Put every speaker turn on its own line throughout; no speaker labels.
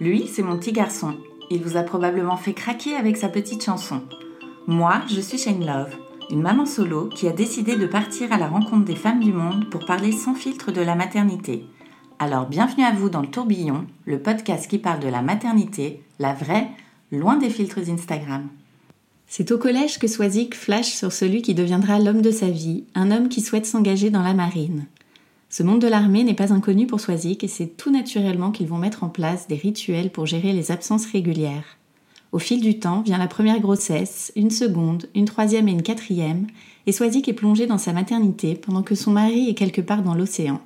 Lui, c'est mon petit garçon. Il vous a probablement fait craquer avec sa petite chanson. Moi, je suis Shane Love, une maman solo qui a décidé de partir à la rencontre des femmes du monde pour parler sans filtre de la maternité. Alors bienvenue à vous dans le tourbillon, le podcast qui parle de la maternité, la vraie, loin des filtres Instagram. C'est au collège que Swazik flash sur celui qui deviendra l'homme de sa vie, un homme qui souhaite s'engager dans la marine. Ce monde de l'armée n'est pas inconnu pour Swazik et c'est tout naturellement qu'ils vont mettre en place des rituels pour gérer les absences régulières. Au fil du temps vient la première grossesse, une seconde, une troisième et une quatrième, et Swazik est plongé dans sa maternité pendant que son mari est quelque part dans l'océan.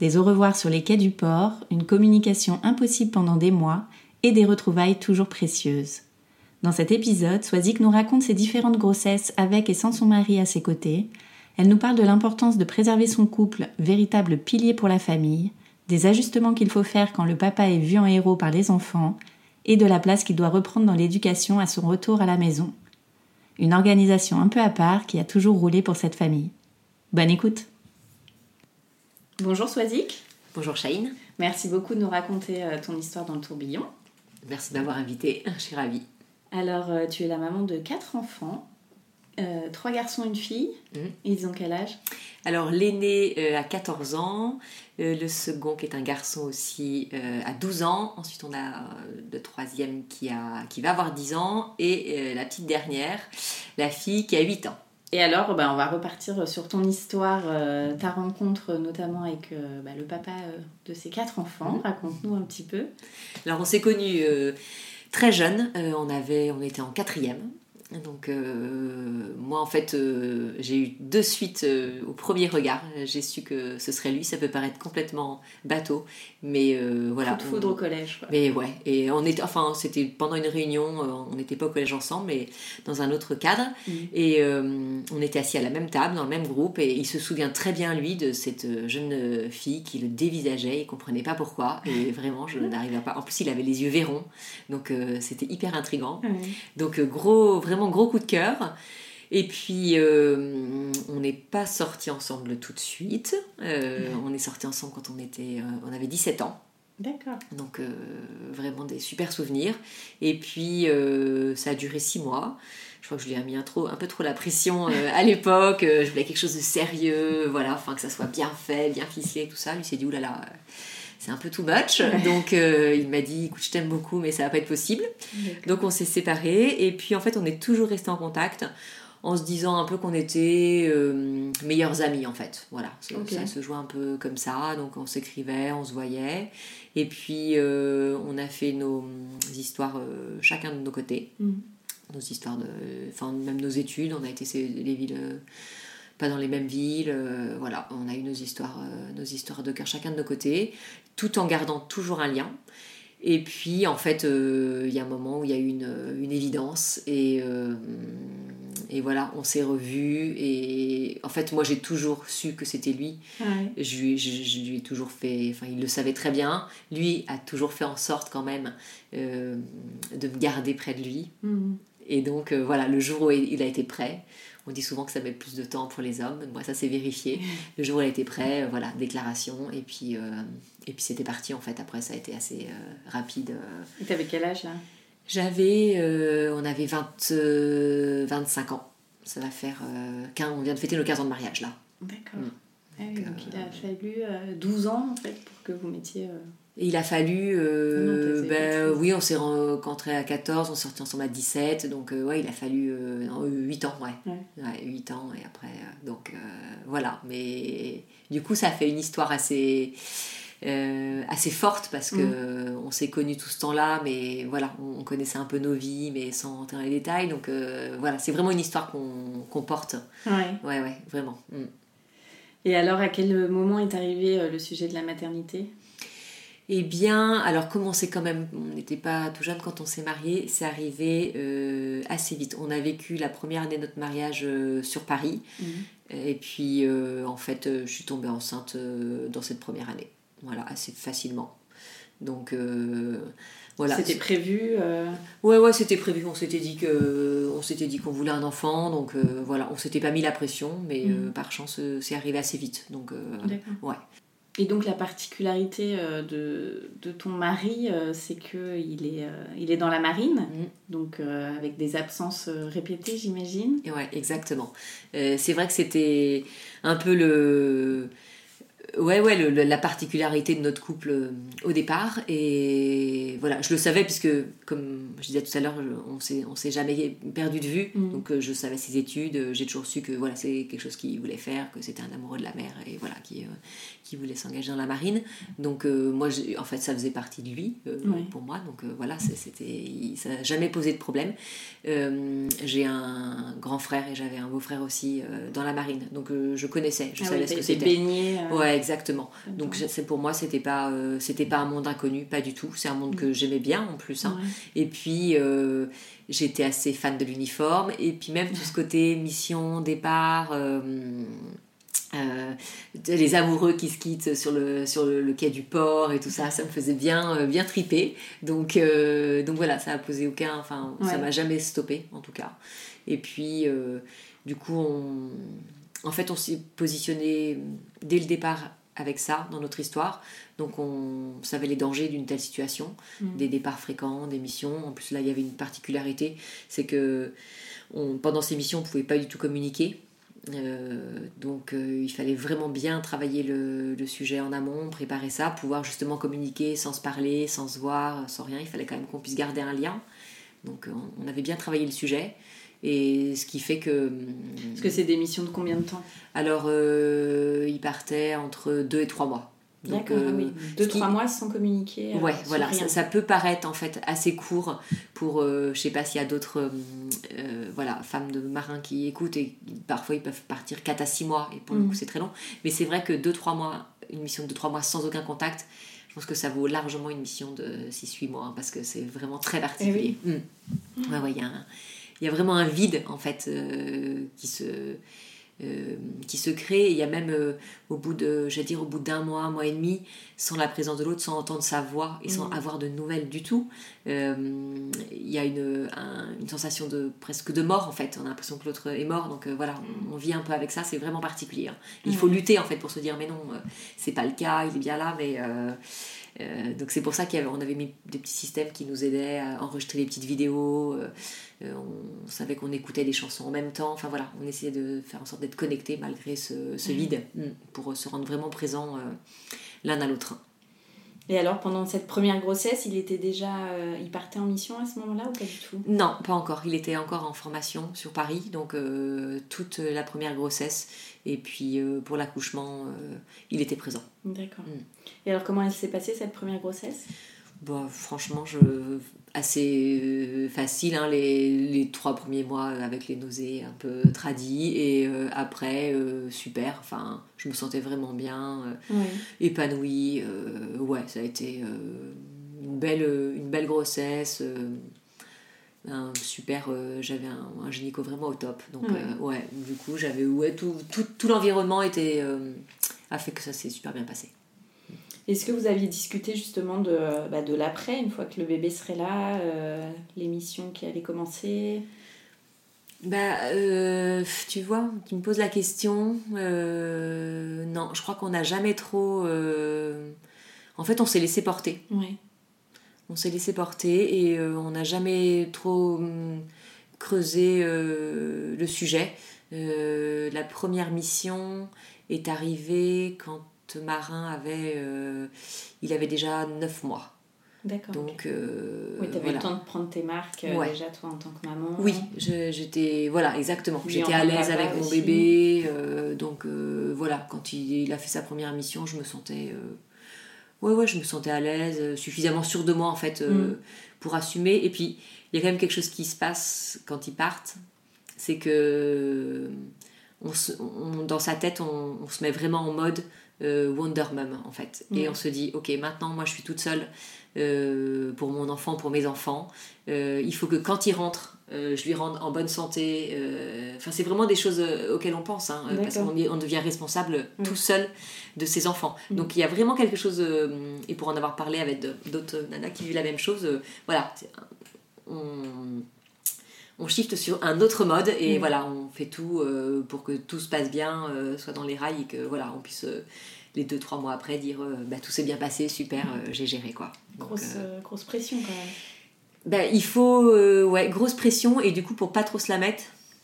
Des au revoir sur les quais du port, une communication impossible pendant des mois et des retrouvailles toujours précieuses. Dans cet épisode, Swazik nous raconte ses différentes grossesses avec et sans son mari à ses côtés. Elle nous parle de l'importance de préserver son couple, véritable pilier pour la famille, des ajustements qu'il faut faire quand le papa est vu en héros par les enfants, et de la place qu'il doit reprendre dans l'éducation à son retour à la maison. Une organisation un peu à part qui a toujours roulé pour cette famille. Bonne écoute Bonjour Swazik,
Bonjour Shane,
merci beaucoup de nous raconter euh, ton histoire dans le tourbillon.
merci de m'avoir invité, je suis ravie.
Alors, euh, tu es la maman de quatre enfants, euh, trois garçons, une fille.
Mhm.
Ils ont quel âge?
Alors l'aîné euh, a 14 ans, euh, le second qui est un garçon aussi a 12 ans, ensuite on a le troisième qui, a, qui va avoir 10 ans et la petite dernière, la fille qui a 8 ans.
Et alors, bah, on va repartir sur ton histoire, ta rencontre notamment avec bah, le papa de ces quatre enfants.
Mhm.
Raconte-nous un petit peu.
Alors on s'est connus très jeunes, Euh, on, avait, on était en quatrième. Donc euh, moi en fait euh, j'ai eu de suite euh, au premier regard, j'ai su que ce serait lui, ça peut paraître complètement bateau, mais voilà.
Coup de foudre
on-
au collège. quoi.
Mais ouais, et on était, enfin, c'était pendant une réunion, on n'était pas au collège ensemble, mais dans un autre cadre,
Mhm.
et on était assis à la même table, dans le même groupe, et il se souvient très bien, lui, de cette jeune fille qui le dévisageait, il comprenait pas pourquoi, et vraiment, je n'arrivais pas. En plus, il avait les yeux verrons, donc c'était hyper intrigant. Donc gros, vraiment gros coup de cœur. Et puis euh, on n'est pas sortis ensemble tout de suite. Euh, On est sortis ensemble quand on était, euh, on avait 17 ans.
D'accord.
Donc euh, vraiment des super souvenirs. Et puis ça a duré six mois. Je crois que je lui ai mis un, trop, un peu trop la pression à l'époque. Je voulais quelque chose de sérieux, voilà, enfin que ça soit bien fait, bien ficelé, tout ça. Lui s'est dit oulala, euh, c'est un peu too much. Donc euh, il m'a dit écoute, je t'aime beaucoup, mais ça va pas être possible. Donc on s'est séparés. Et puis en fait, on est toujours restés en contact en se disant un peu qu'on était euh, meilleurs amis en fait. Voilà, ça, se jouait un peu comme ça. Donc on s'écrivait, on se voyait. Et puis euh, on a fait nos histoires chacun de nos côtés.
Mhm.
Nos histoires de. Enfin, même nos études. On a été les villes. Pas dans les mêmes villes, euh, voilà, on a eu nos histoires, euh, nos histoires de cœur chacun de nos côtés, tout en gardant toujours un lien. Et puis, en fait, euh, il y a un moment où il y a eu une, une évidence et, et voilà, on s'est revus et en fait, moi, j'ai toujours su que c'était lui.
Ouais.
Je lui, je, je lui ai toujours fait, enfin, il le savait très bien. Lui a toujours fait en sorte quand même euh, de me garder près de lui.
Mhm.
Et donc, euh, voilà, le jour où il a été prêt, on dit souvent que ça met plus de temps pour les hommes. Moi, ça c'est vérifié. Le jour où a été prêt, euh, voilà, déclaration. Et puis, euh, et puis c'était parti en fait. Après, ça a été assez euh, rapide.
Et t'avais quel âge là?
J'avais, euh, on avait 20, euh, 25 ans. Ça va faire, euh, 15 on vient de fêter nos 15 ans de mariage là.
D'accord.
Mm.
Ah oui,
Donc,
il a fallu euh, 12 ans en fait pour que vous mettiez. Euh,
il a fallu, euh,
non,
ben, oui, on s'est rencontrés à 14, on s'est sortis ensemble à 17, donc euh, ouais, il a fallu euh, non, 8 ans, ouais.
Ouais.
Ouais, 8 ans, et après, euh, donc euh, voilà. Mais du coup, ça fait une histoire assez, euh, assez forte parce que
Mm.
on s'est connus tout ce temps-là, mais voilà, on, on connaissait un peu nos vies, mais sans rentrer dans les détails. Donc euh, voilà, c'est vraiment une histoire qu'on qu'on porte.
Ouais.
Ouais, ouais, vraiment. Mm.
Et alors, à quel moment est arrivé euh, le sujet de la maternité?
Eh bien, alors comme on s'est quand même, on n'était pas tout jeune quand on s'est marié, c'est arrivé euh, assez vite. On a vécu la première année de notre mariage euh, sur Paris, et puis euh, en fait, je suis tombée enceinte dans cette première année. Voilà, assez facilement. Donc voilà.
C'était prévu
Ouais, ouais, c'était prévu. On s'était dit que, on s'était dit qu'on voulait un enfant, donc voilà, on s'était pas mis la pression, mais
Mhm.
par chance, c'est arrivé assez vite. Donc ouais.
Et donc la particularité euh, de, de ton mari, euh, c'est qu'il est, euh, il est dans la marine,
Mhm.
donc avec des absences répétées, j'imagine.
Ouais, exactement. Euh, c'est vrai que c'était un peu le. Ouais, ouais, le- la particularité de notre couple euh, au départ. Et voilà, je le savais puisque, comme je disais tout à l'heure, on s'est, on s'est jamais perdu de vue.
Mhm.
Donc euh, je savais ses études, euh, j'ai toujours su que voilà, c'est quelque chose qu'il voulait faire, que c'était un amoureux de la mer et voilà, qui, euh, qui voulait s'engager dans la marine. Donc euh, moi, en fait, ça faisait partie de lui euh,
Ouais.
pour moi. Donc voilà, c'était, ça n'a jamais posé de problème. J'ai un grand frère et j'avais un beau frère aussi dans la marine. Donc je connaissais, je
Ah
savais
oui,
ce que c'était.
baigné. euh,
Exactement. Donc c'est pour moi, c'était pas, euh, c'était pas un monde inconnu, pas du tout. C'est un monde que j'aimais bien en plus. hein.
Ouais.
Et puis euh, j'étais assez fan de l'uniforme. Et puis même tout ce côté mission, départ. euh, euh, les amoureux qui se quittent sur le, sur le, le quai du port et tout ça, ça me faisait bien, euh, bien triper. Donc, euh, donc voilà, ça a posé aucun. Enfin, ça
Ouais.
m'a jamais stoppé en tout cas. Et puis, du coup, on, en fait, on s'est positionné dès le départ avec ça dans notre histoire. Donc, on savait les dangers d'une telle situation,
Mhm.
des départs fréquents, des missions. En plus, là, il y avait une particularité c'est que on- pendant ces missions, on ne pouvait pas du tout communiquer. Euh, donc euh, il fallait vraiment bien travailler le, le sujet en amont, préparer ça, pouvoir justement communiquer sans se parler, sans se voir, sans rien. Il fallait quand même qu'on puisse garder un lien. Donc on avait bien travaillé le sujet. Et ce qui fait que...
Parce que c'est des missions de combien de temps?
Alors euh, il partait entre deux et trois mois. Donc,
ah
euh,
oui. Deux,
ce qui-
trois mois sans communiquer. euh,
Ouais, voilà, ça, ça peut paraître en fait assez court pour, euh, je sais pas s'il y a d'autres euh, euh, voilà, femmes de marins qui écoutent et parfois ils peuvent partir 4 à 6 mois et pour le
Mhm.
coup c'est très long. Mais c'est vrai que 2-3 mois, une mission de 2-3 mois sans aucun contact, je pense que ça vaut largement une mission de 6-8 mois hein, parce que c'est vraiment très particulier.
Eh
Mm. Ouais, ouais, il y, a un- il y a vraiment un vide en fait euh, qui se euh, qui se crée. Il y a même euh, au bout de, j'allais dire au bout d'un mois, un mois et demi, sans la présence de l'autre, sans entendre sa voix et sans
Mhm.
avoir de nouvelles du tout, euh, il y a une, un- une sensation de presque de mort en fait. On a l'impression que l'autre est mort, donc voilà, on, on vit un peu avec ça. C'est vraiment particulier. hein. Il faut
Ouais.
lutter en fait pour se dire mais non, c'est pas le cas, il est bien là, mais donc c'est pour ça qu'on avait mis des petits systèmes qui nous aidaient à enregistrer des petites vidéos. Euh, on savait qu'on écoutait des chansons en même temps. Enfin voilà, on essayait de faire en sorte d'être connectés malgré ce, ce vide mm, pour euh, se rendre vraiment présents euh, l'un à l'autre.
Et alors, pendant cette première grossesse, il était déjà. euh, il partait en mission à ce moment-là ou pas du tout?
Non, pas encore. Il était encore en formation sur Paris, donc euh, toute la première grossesse. Et puis euh, pour l'accouchement, il était présent.
D'accord.
Mm.
Et alors, comment elle s'est passée cette première grossesse?
Bon, franchement, je... assez euh, facile, hein, les, les trois premiers mois avec les nausées un peu tradies. Et euh, après, euh, super. Enfin, je me sentais vraiment bien, euh,
Oui.
épanouie. ouais, ça a été une, belle, une belle grossesse. un super, euh, j'avais un, un gynéco vraiment au top. Donc,
Ouais.
euh, ouais, du coup, j'avais, ouais, tout, tout, tout l'environnement était, euh, a fait que ça s'est super bien passé.
Est-ce que vous aviez discuté justement de, bah, de l'après, une fois que le bébé serait là, euh, l'émission qui allait commencer?
Bah, euh, tu vois, tu me poses la question. euh, non, je crois qu'on n'a jamais trop. En fait, on s'est laissé porter.
Oui.
On s'est laissé porter et on n'a jamais trop hum, creusé le sujet. La première mission est arrivée quand Marin avait. euh, il avait déjà 9 mois.
D'accord.
Donc. euh,
oui, t'avais
voilà.
le temps de prendre tes marques euh,
Ouais.
déjà, toi, en tant que maman.
Oui, je- j'étais voilà exactement. J'étais à l'aise avec mon
aussi.
bébé, donc voilà. Quand il, il a fait sa première mission, je me sentais ouais, ouais, je me sentais à l'aise, suffisamment sûre de moi en fait
Mm.
pour assumer. Et puis, il y a quand même quelque chose qui se passe quand ils partent, c'est que on se- on- dans sa tête, on, on se met vraiment en mode euh, Wonder Mum en fait. Et on se dit, ok, maintenant moi je suis toute seule euh, pour mon enfant, pour mes enfants. Euh, il faut que quand il rentre, euh, je lui rende en bonne santé. Enfin, c'est vraiment des choses auxquelles on pense, hein, parce qu'on on devient responsable
Mm.
tout seul de ses enfants.
Mm.
Donc il y a vraiment quelque chose, et pour en avoir parlé avec d'autres nanas qui vivent la même chose, voilà, on, on shift sur un autre mode et
Mm.
voilà, on fait tout euh, pour que tout se passe bien, euh, soit dans les rails et que voilà, on puisse euh, les deux trois mois après dire bah, tout s'est bien passé, super, j'ai géré quoi. Donc,
Grosse, grosse pression quand même.
bah, il faut ouais grosse pression et du coup pour pas trop se la mettre,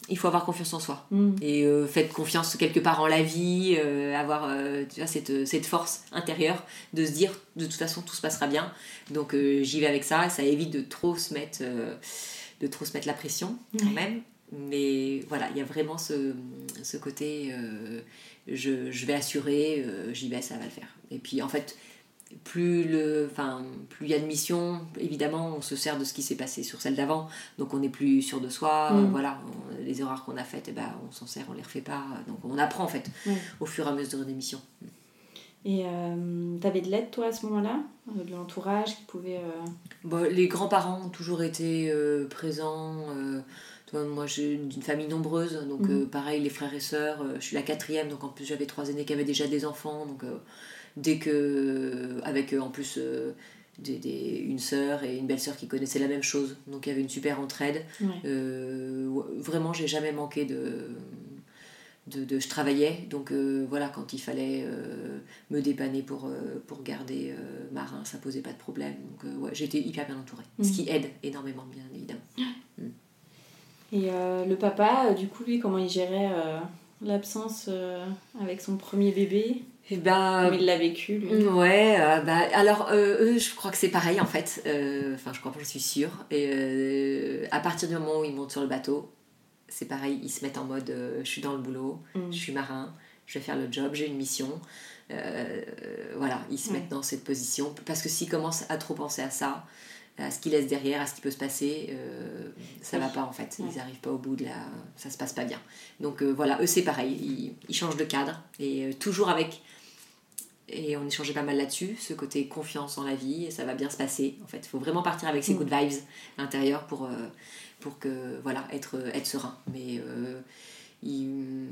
il faut avoir confiance en soi.
Mm.
Et faites confiance quelque part en la vie, avoir tu vois, cette, cette force intérieure de se dire de toute façon tout se passera bien. Donc j'y vais avec ça, ça évite de trop se mettre, de trop se mettre la pression quand même. Mais voilà, il y a vraiment ce, ce côté euh, je, je vais assurer, euh, j'y vais, ça va le faire. Et puis en fait, plus le enfin plus il y a de missions évidemment on se sert de ce qui s'est passé sur celle d'avant donc on est plus sûr de soi
Mm.
voilà on- les erreurs qu'on a faites eh ben, on s'en sert on les refait pas donc on apprend en fait au fur et à mesure des missions
Et euh, t'avais de l'aide toi à ce moment-là? Euh, De l'entourage qui pouvait. euh,
Bon, les grands-parents ont toujours été euh, présents vois, moi j'ai d'une famille nombreuse donc
Mhm.
pareil les frères et sœurs je suis la quatrième donc en plus j'avais trois aînés qui avaient déjà des enfants donc dès que avec en plus des, des- une sœur et une belle-sœur qui connaissaient la même chose donc il y avait une super entraide
ouais,
vraiment, j'ai jamais manqué de, de, de- Je travaillais, donc euh, voilà, quand il fallait euh, me dépanner pour, euh, pour garder Marin, ça posait pas de problème. Donc ouais, j'étais hyper bien entourée. Ce
Mhm.
qui aide énormément, bien évidemment.
Et euh, le papa, du coup, lui, comment il gérait l'absence avec son premier bébé?
Et ben,
Comment il l'a vécu, lui?
Ouais, euh, bah, alors eux, je crois que c'est pareil en fait. Enfin, je crois pas, je suis sûre. Et à partir du moment où ils montent sur le bateau, c'est pareil, ils se mettent en mode euh, je suis dans le boulot,
Mm.
je suis marin, je vais faire le job, j'ai une mission. Euh, voilà, ils se mettent dans cette position. Parce que s'ils commencent à trop penser à ça, à ce qui laisse derrière, à ce qui peut se passer, euh, ça
Oui.
va pas en fait. Ils n'arrivent pas au bout de la. Ça se passe pas bien. Donc voilà, eux c'est pareil, ils, ils changent de cadre et toujours avec. Et on échangeait pas mal là-dessus, ce côté confiance en la vie, et ça va bien se passer. En fait, il faut vraiment partir avec ses
Mm.
good vibes à l'intérieur pour, pour que voilà être, être serein. Mais euh, il-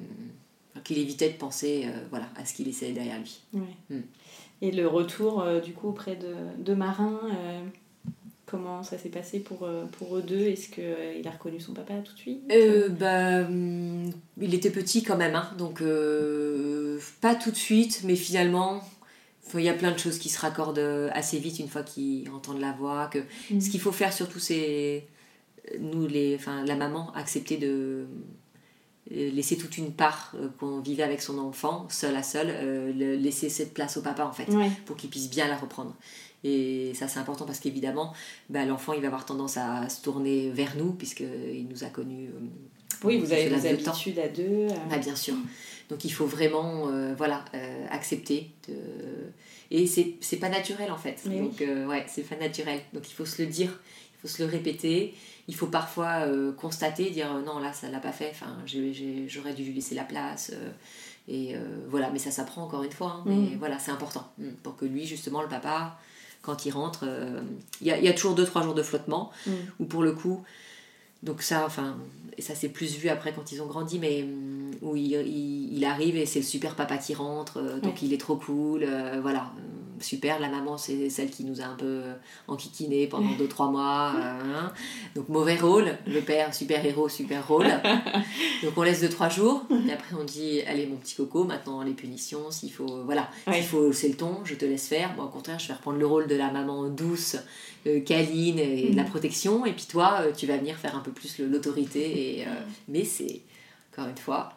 qu'il évitait de penser euh, voilà, à ce qu'il laissait derrière lui.
Ouais.
Mm.
Et le retour, euh, du coup, auprès de, de Marin, euh, comment ça s'est passé pour, pour eux deux? Est-ce qu'il a reconnu son papa tout de suite?
Bah, hum, il était petit quand même, hein, donc pas tout de suite, mais finalement, il y a plein de choses qui se raccordent assez vite une fois qu'ils entendent la voix. Que...
Mm.
Ce qu'il faut faire surtout, c'est nous, les, enfin, la maman, accepter de euh, laisser toute une part euh, qu'on vivait avec son enfant, seul à seul, euh, laisser cette place au papa en fait
Ouais.
pour qu'il puisse bien la reprendre. Et ça c'est important parce qu'évidemment, bah, l'enfant il va avoir tendance à se tourner vers nous puisqu'il nous a connus. euh,
Oui, vous avez vos
laps de
habitudes à deux. euh,
Bah, bien sûr. Donc il faut vraiment voilà, accepter. De... Et c'est c'est pas naturel en fait.
Mais oui.
Donc euh, ouais, c'est pas naturel. Donc il faut se le dire, il faut se le répéter. Il faut parfois euh, constater, dire euh, non là ça l'a pas fait, enfin, j'aurais dû lui laisser la place. euh, et voilà, mais ça s'apprend encore une fois. hein, mais
Mm.
voilà, c'est important. Mm. Pour que lui justement, le papa, quand il rentre, il y, a, il y a toujours 2-3 jours de flottement
Mm.
où pour le coup, donc ça, enfin, et ça c'est plus vu après quand ils ont grandi, mais hum, où il, il- il arrive et c'est le super papa qui rentre, donc
Ouais.
il est trop cool, euh, voilà, super. La maman c'est celle qui nous a un peu enquiquiné pendant 2-3 mois, euh, hein. donc mauvais rôle. Le père super héros, super rôle. donc on laisse 2-3 jours, et après on dit allez mon petit coco, maintenant les punitions, s'il faut, voilà,
Ouais.
s'il faut c'est le ton, je te laisse faire. Moi au contraire, je vais reprendre le rôle de la maman douce euh, câline et la
Mhm.
protection. Et puis toi, euh, tu vas venir faire un peu plus l'autorité. Et, euh, mais c'est, encore une fois,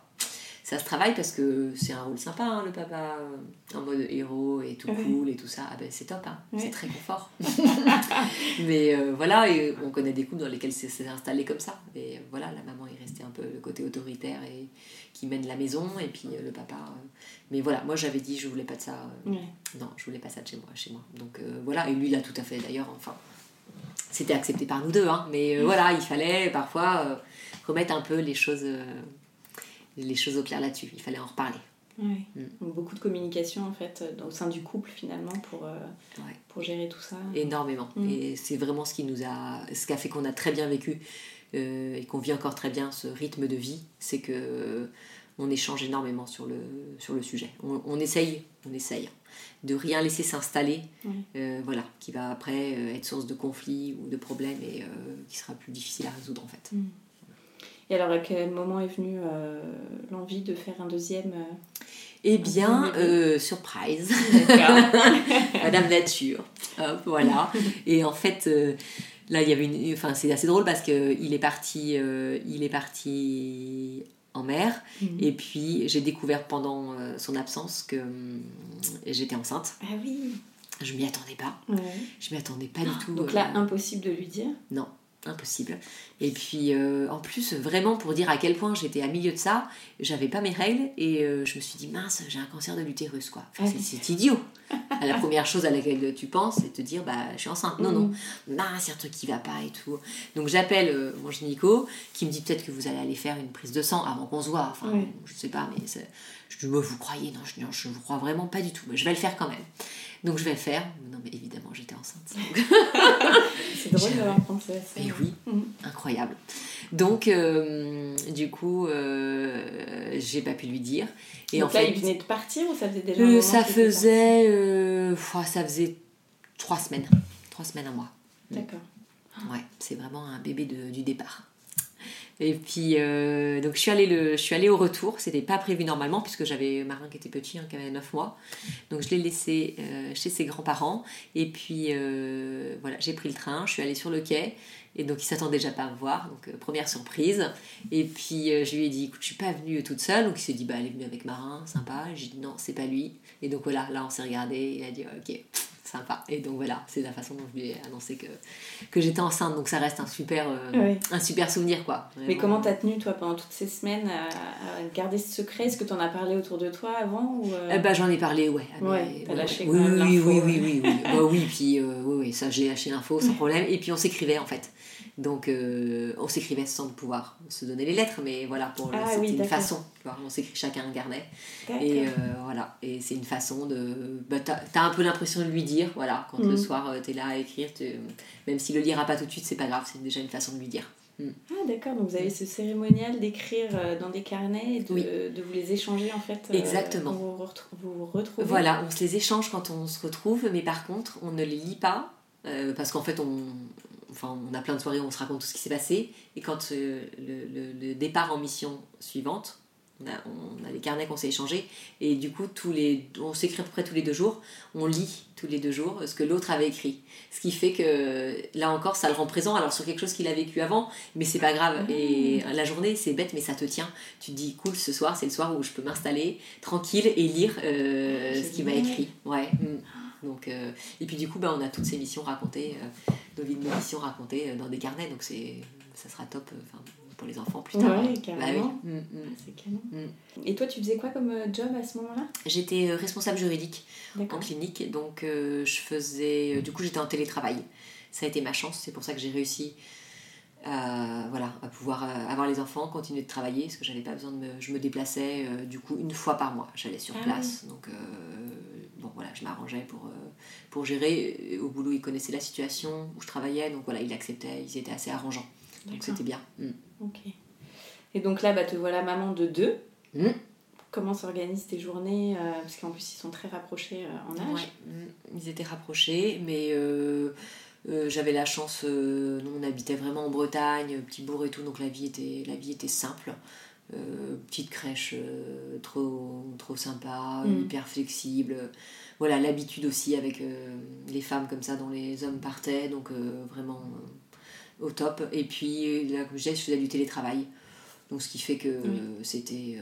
ça se travaille parce que c'est un rôle sympa, hein, le papa, euh, en mode héros et tout cool et tout ça. Ah ben, c'est top, hein. C'est très confort. Mais euh, voilà, et on connaît des couples dans lesquels c'est installé comme ça. Et voilà, la maman est restée un peu le côté autoritaire et qui mène la maison, et puis euh, le papa. euh, Mais voilà, moi j'avais dit je voulais pas de ça. Non, je voulais pas ça de chez moi. Chez moi. Donc voilà, et lui il a tout à fait d'ailleurs. Enfin, c'était accepté par nous deux, hein, mais voilà, il fallait parfois remettre un peu les choses, les choses au clair là-dessus. Il fallait en reparler.
Ouais.
Mm.
Donc beaucoup de communication en fait euh, au sein du couple finalement pour, euh,
Ouais.
pour gérer tout ça.
énormément.
Mm.
Et c'est vraiment ce qui nous a, ce qui a fait qu'on a très bien vécu euh, et qu'on vit encore très bien ce rythme de vie, c'est que euh, on échange énormément sur le, sur le sujet. On, on essaye, on essaye de rien laisser s'installer, euh, voilà, qui va après euh, être source de conflits ou de problèmes et euh, qui sera plus difficile à résoudre en fait.
Et alors à quel moment est venue euh, l'envie de faire un deuxième euh,
Eh bien, euh, surprise. Madame Nature. Hop, voilà. Et en fait, euh, là, il y avait une. Enfin, c'est assez drôle parce que il est parti, euh, il est parti en mer.
Mhm.
Et puis, j'ai découvert pendant son absence que j'étais enceinte.
Ah oui.
Je m'y attendais pas.
Ouais.
Je m'y attendais pas du tout.
Donc là, impossible de lui dire?
non, impossible. Et puis, euh, en plus, vraiment, pour dire à quel point j'étais à milieu de ça, j'avais pas mes règles et euh, je me suis dit, mince, j'ai un cancer de l'utérus, quoi. Enfin, c'est- idiot. la première chose à laquelle tu penses, c'est te dire, bah, je suis enceinte. Non, non, mince, il y a un truc qui va pas et tout. Donc, j'appelle euh, mon gynéco qui me dit peut-être que vous allez aller faire une prise de sang avant qu'on se voit. Enfin,
Oui.
je sais pas, mais je dis, Ouais, vous croyez? Non, je dis, non, je ne crois vraiment pas du tout. Mais je vais le faire quand même. Donc, je vais le faire. Non, mais évidemment, j'étais enceinte.
C'est drôle
Je-
d'avoir pensé à ça.
Mais oui,
Mhm.
incroyable. Donc, euh, du coup, euh, j'ai pas pu lui dire. Et
Donc
en
là,
fait,
il venait de partir ou ça faisait déjà un
euh, ça faisait, euh, ouah, ça faisait trois semaines, trois semaines à moi.
parti D'accord.
Ouais, c'est vraiment un bébé de- du départ. Et puis, euh, donc je suis, allée le, je suis au retour. C'était pas prévu normalement, puisque j'avais Marin qui était petit, hein, qui avait 9 mois. Donc je l'ai laissé euh, chez ses grands-parents. Et puis, euh, voilà, j'ai pris le train, je suis allée sur le quai. Et donc, il s'attendait déjà pas à me voir. Donc, première surprise. Et puis, je lui ai dit, écoute, je suis pas venue toute seule. Donc, il s'est dit, bah, elle est venue avec Marin, sympa. J'ai dit, non, c'est pas lui. Et donc, voilà, là, on s'est regardé. Il a dit, ok, sympa. Et donc, voilà, c'est la façon dont je lui ai annoncé que, que j'étais enceinte. Donc, ça reste un super, euh,
Oui.
un super souvenir, quoi.
Mais
Vraiment.
comment t'as tenu, toi, pendant toutes ces semaines à, à garder ce secret? Est-ce que t'en as parlé autour de toi avant ou euh,
Eh ben, j'en ai parlé, ouais. mes-
t'as lâché
oui, oui,
l'info,
oui, oui, oui, oui. Bah oui, puis euh, oui, oui, ça, j'ai lâché l'info sans problème. Et puis, on s'écrivait, en fait. Donc, euh, on s'écrivait sans pouvoir se donner les lettres, mais voilà, pour
Ah
c'était
oui,
une façon. tu vois, on s'écrit chacun un carnet. Et euh, voilà, et c'est une façon de. Bah, t'as as un peu l'impression de lui dire, voilà, quand le
Mhm.
soir euh, t'es là à écrire, tu- même s'il le lira pas tout de suite, c'est pas grave, c'est déjà une façon de lui dire.
Ah d'accord, donc vous avez ce cérémonial d'écrire dans des carnets et de,
Oui.
de vous les échanger en fait.
Exactement.
vous vous retrou- vous vous retrouvez.
Voilà, on se les échange quand on se retrouve, mais par contre, on ne les lit pas, euh, parce qu'en fait, on, enfin, on a plein de soirées où on se raconte tout ce qui s'est passé, et quand euh, le, le- le départ en mission suivante, on a, on a les carnets qu'on s'est échangés, et du coup, tous les, on s'écrit à peu près tous les deux jours, on lit tous les deux jours ce que l'autre avait écrit. Ce qui fait que, là encore, ça le rend présent, alors sur quelque chose qu'il a vécu avant, mais c'est pas grave. Et la journée, c'est bête, mais ça te tient. Tu te dis, cool, ce soir, c'est le soir où je peux m'installer tranquille et lire euh, ce qu'il m'a écrit. Ouais. mm. Donc, euh, et puis du coup, bah, on a toutes ces missions racontées, euh, nos vies de missions racontées euh, dans des carnets, donc c'est, ça sera top pour les enfants plus tard.
Ouais,
oui. Mm, mm.
Ah, c'est canon.
Mm.
Et toi, tu faisais quoi comme job à ce moment-là?
J'étais responsable juridique en clinique, donc je faisais, du coup j'étais en télétravail. Ça a été ma chance, c'est pour ça que j'ai réussi à, voilà, à pouvoir euh, avoir les enfants, continuer de travailler, parce que j'avais pas besoin de me, je me déplaçais euh, du coup une fois par mois, j'allais sur
Ah
place, donc euh, bon voilà, je m'arrangeais pour, euh, pour gérer. Au boulot, ils connaissaient la situation où je travaillais, donc voilà, ils acceptaient, ils étaient assez arrangeants, donc c'était bien. Mm.
Ok. Et donc là, bah, te voilà maman de deux.
Mm.
Comment s'organisent tes journées euh, Parce qu'en plus, ils sont très rapprochés euh, en âge.
Ouais, mm, ils étaient rapprochés, mais euh, euh, j'avais la chance, euh, nous on habitait vraiment en Bretagne, petit bourg et tout, donc la vie était, la vie était simple. Euh, petite crèche euh, trop, trop sympa,
Mm.
hyper flexible. Voilà, l'habitude aussi avec euh, les femmes comme ça dont les hommes partaient, donc euh, vraiment euh, au top. Et puis là, comme je disais, je faisais du télétravail. Donc ce qui fait que euh, c'était...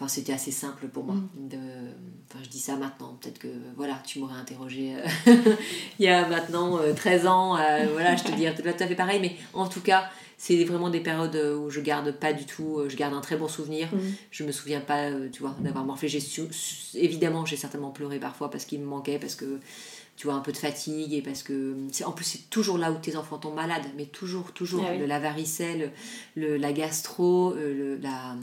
euh, Enfin, c'était assez simple pour moi. De... Enfin, je dis ça maintenant. Peut-être que voilà, tu m'aurais interrogé euh, il y a maintenant euh, 13 ans. euh, voilà, je te dirais peut-être tout à fait pareil. Mais en tout cas, c'est vraiment des périodes où je garde pas du tout. euh, Je garde un très bon souvenir.
Mhm.
Je me souviens pas, euh, tu vois, d'avoir morflé. J'ai évidemment, j'ai certainement pleuré parfois parce qu'il me manquait, parce que tu vois un peu de fatigue et parce que en plus c'est toujours là où tes enfants tombent malades mais toujours toujours
Ah oui.
le la varicelle le la gastro euh, le la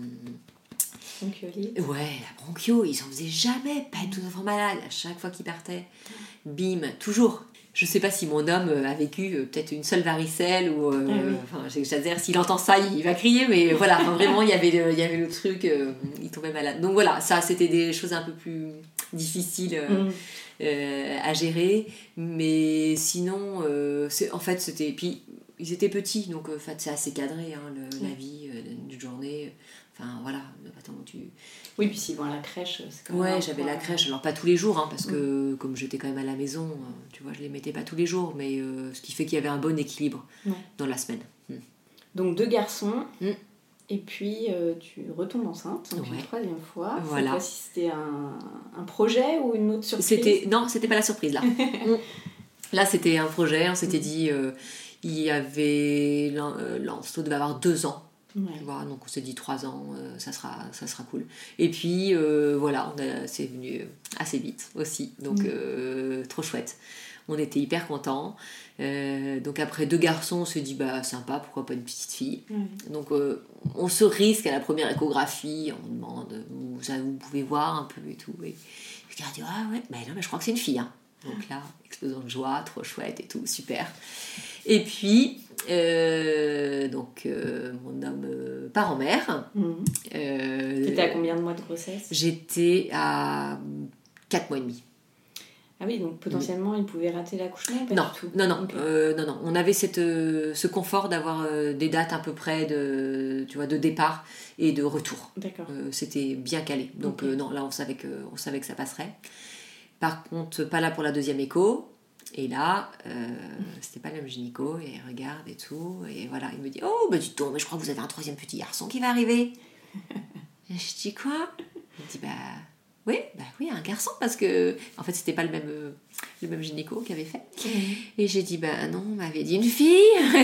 Bronchiolite.
Ouais, la bronchio, ils en faisaient jamais, pas tous enfants malades, à chaque fois qu'ils partaient. Bim, toujours. Je sais pas si mon homme euh, a vécu euh, peut-être une seule varicelle ou. euh,
Ah oui.
Enfin, j'exagère, s'il entend ça, il va crier, mais voilà, enfin, vraiment, il y avait le, il y avait le truc, euh, il tombait malade. Donc voilà, ça, c'était des choses un peu plus difficiles. euh, euh, à gérer. Mais sinon, euh, en fait, c'était. Puis, ils étaient petits, donc en fait, c'est assez cadré, hein, le- la vie euh, d'une journée. Enfin, voilà. Attends, tu...
Oui, puis s'ils vont à la crèche, c'est quand même.
Ouais, j'avais la crèche, alors pas tous les jours, hein, parce que comme j'étais quand même à la maison, euh, tu vois, je les mettais pas tous les jours, mais euh, ce qui fait qu'il y avait un bon équilibre dans la semaine. Mm.
Donc deux garçons.
Mm.
Et puis euh, tu retombes enceinte, donc
Ouais.
une troisième fois. Cette
Voilà.
fois-ci, c'était un, un projet ou une autre surprise
C'était non, c'était pas la surprise là. Mm. là, c'était un projet. On s'était dit, euh, il y avait Lan- euh, Lancelot devait avoir deux ans.
Ouais.
Tu vois, donc on s'est dit trois ans, euh, ça, sera, ça sera cool. Et puis euh, voilà, on c'est venu assez vite aussi, donc
Mm.
euh, trop chouette. On était hyper contents. Donc après deux garçons, on s'est dit bah sympa, pourquoi pas une petite fille. Donc on se risque à la première échographie, on demande vous, vous pouvez voir un peu et tout. Et je dis ah ouais, bah non mais je crois que c'est une fille. hein. Donc là, explosion de joie, trop chouette et tout, super. Et puis euh, donc euh, mon homme euh, part en mer.
T'étais à combien de mois de grossesse?
J'étais à 4 mois et demi.
Ah oui, donc potentiellement il pouvait rater l'accouchement
Non,
tout
non, non, non, non. On avait cette, ce confort d'avoir des dates à peu près de, tu vois, de départ et de retour.
D'accord.
C'était bien calé. Donc non, là on savait, que, on savait que ça passerait. Par contre, pas là pour la deuxième écho. Et là, euh, c'était pas le même gynéco. Et il regarde et tout. Et voilà, il me dit Oh, bah dis donc, mais je crois que vous avez un troisième petit garçon qui va arriver. et je dis Quoi? Il me dit Bah oui, bah oui, un garçon. Parce que, en fait, c'était pas le même, euh, le même gynéco qui avait fait. Et j'ai dit, bah non, on m'avait dit une fille.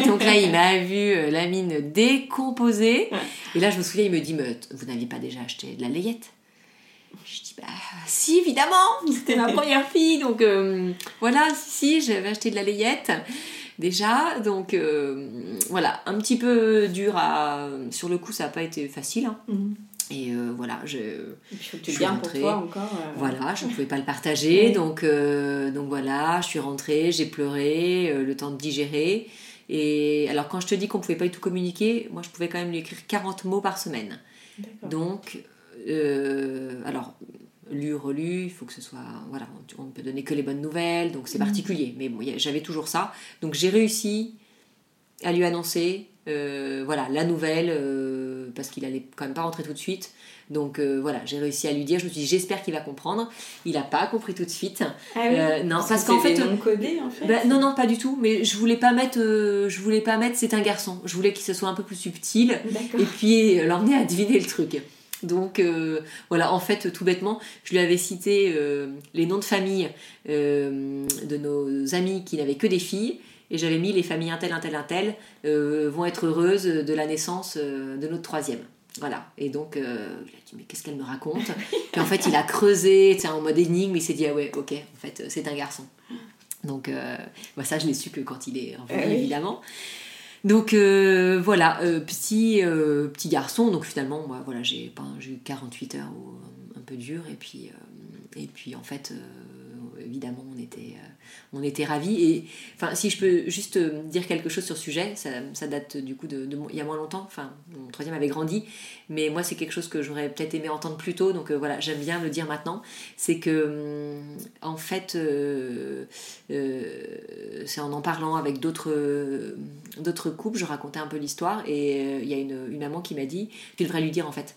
Donc là, il m'a vu euh, la mine décomposée. Et là, je me souviens, il me dit, mais vous n'aviez pas déjà acheté de la layette? Je dis, bah si, évidemment, c'était ma première fille. Donc euh, voilà, si, si, j'avais acheté de la layette déjà. Donc euh, voilà, un petit peu dur à... Sur le coup, ça n'a pas été facile. hein.
Mhm.
Et euh, voilà, je... Je
le
suis
gardes pour
rentrée.
toi encore. euh,
Voilà, je ne pouvais pas le partager,
Oui.
donc, euh, donc voilà, je suis rentrée, j'ai pleuré, le temps de digérer. Et alors quand je te dis qu'on ne pouvait pas du tout communiquer, moi je pouvais quand même lui écrire 40 mots par semaine. Donc, alors, lu, relu, il faut que ce soit, voilà, on ne peut donner que les bonnes nouvelles, donc c'est
Mhm.
particulier. Mais bon, j'avais toujours ça. Donc j'ai réussi à lui annoncer, euh, voilà, la nouvelle, euh, parce qu'il allait quand même pas rentrer tout de suite. Donc euh, voilà, j'ai réussi à lui dire, je me suis dit, j'espère qu'il va comprendre. Il n'a pas compris tout de suite.
Ah oui
Euh, non, parce
que
qu'en fait,
en fait.
bah, non, non, pas du tout. Mais je voulais pas mettre, euh, je voulais pas mettre, c'est un garçon. Je voulais qu'il se soit un peu plus subtil et puis euh, l'emmener à deviner le truc. Donc euh, voilà, en fait, tout bêtement, je lui avais cité euh, les noms de famille euh, de nos amis qui n'avaient que des filles. Et j'avais mis les familles un tel, un tel, un tel vont être heureuses de la naissance de notre troisième. Voilà. Et donc, il a dit, mais qu'est-ce qu'elle me raconte? Puis en fait, il a creusé, en mode énigme, il s'est dit, ah ouais, ok, en fait, c'est un garçon. Donc, bah, ça, je l'ai su que quand il est revenu,
Ah oui.
Donc euh, voilà, euh, petit, euh, petit garçon, donc finalement, moi, voilà, j'ai ben, eu 48 heures un peu dur, et puis, euh, en fait, évidemment, on était, euh, on ravis. Et si je peux juste euh, dire quelque chose sur ce sujet, ça, date du coup de, il y a moins longtemps, enfin, mon troisième avait grandi, mais moi, c'est quelque chose que j'aurais peut-être aimé entendre plus tôt, donc euh, voilà, j'aime bien le dire maintenant, c'est que, hum, en fait, c'est en en parlant avec d'autres couples, je racontais un peu l'histoire. Et il y a une, une maman qui m'a dit tu devrais lui dire en fait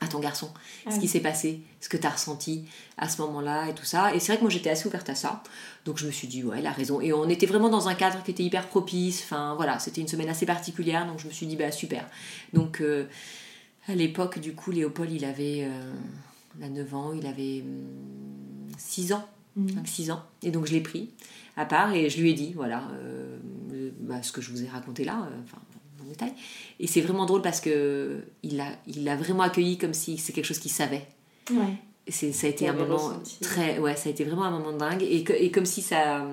à ton garçon
Ah
ce qui
oui.
s'est passé, ce que tu as ressenti à ce moment-là et tout ça. Et c'est vrai que moi j'étais assez ouverte à ça. Donc je me suis dit ouais, elle a raison. Et on était vraiment dans un cadre qui était hyper propice. Enfin voilà, c'était une semaine assez particulière. Donc je me suis dit bah super. Donc euh, À l'époque, du coup, Léopold, il avait euh, il a 9 ans, il avait 6 ans.
Mhm.
6 ans. Et donc je l'ai pris à part et je lui ai dit, voilà, euh, euh, bah, ce que je vous ai raconté là, euh, enfin, détail. Et c'est vraiment drôle parce que il l'a il l'a vraiment accueilli comme si c'est quelque chose qu'il savait.
Ouais.
Et c'est- ça a été
Il
un moment
ressenti.
très. Ouais, ça a été vraiment un moment dingue. Et, que- et comme si ça.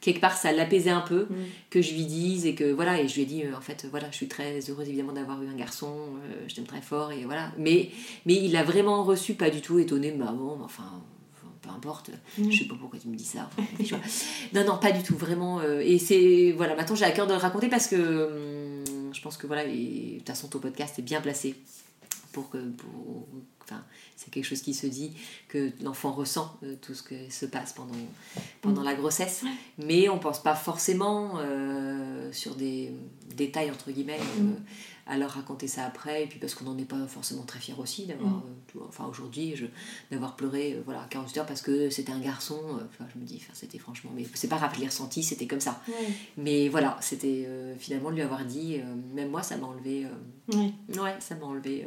Quelque part, ça l'apaisait un peu
Mm.
que je lui dise et que voilà. Et je lui ai dit, euh, en fait, voilà, je suis très heureuse évidemment d'avoir eu un garçon, euh, je t'aime très fort et voilà. Mais, mais il a vraiment reçu, pas du tout étonné, mais ah bon, enfin. Peu importe,
Mm.
je sais pas pourquoi tu me dis ça. enfin, non, non, pas du tout, vraiment. euh, et c'est. Voilà, maintenant j'ai à cœur de le raconter parce que hum, je pense que voilà, et, de toute façon, ton podcast est bien placé pour que. Pour, enfin, c'est quelque chose qui se dit, que l'enfant ressent euh, tout ce qui se passe pendant, pendant la grossesse, mais on pense pas forcément euh, sur des détails, entre guillemets, euh,
Mm.
À leur raconter ça après, et puis parce qu'on n'en est pas forcément très fier aussi d'avoir,
Mm.
euh, enfin aujourd'hui, je- d'avoir pleuré euh, voilà, 48 heures parce que c'était un garçon, euh, enfin je me dis, enfin, c'était franchement, mais c'est pas grave, je l'ai ressenti, c'était comme ça. Mais voilà, c'était euh, finalement de lui avoir dit, même moi ça m'a enlevé, euh,
Ouais.
ouais, ça m'a enlevé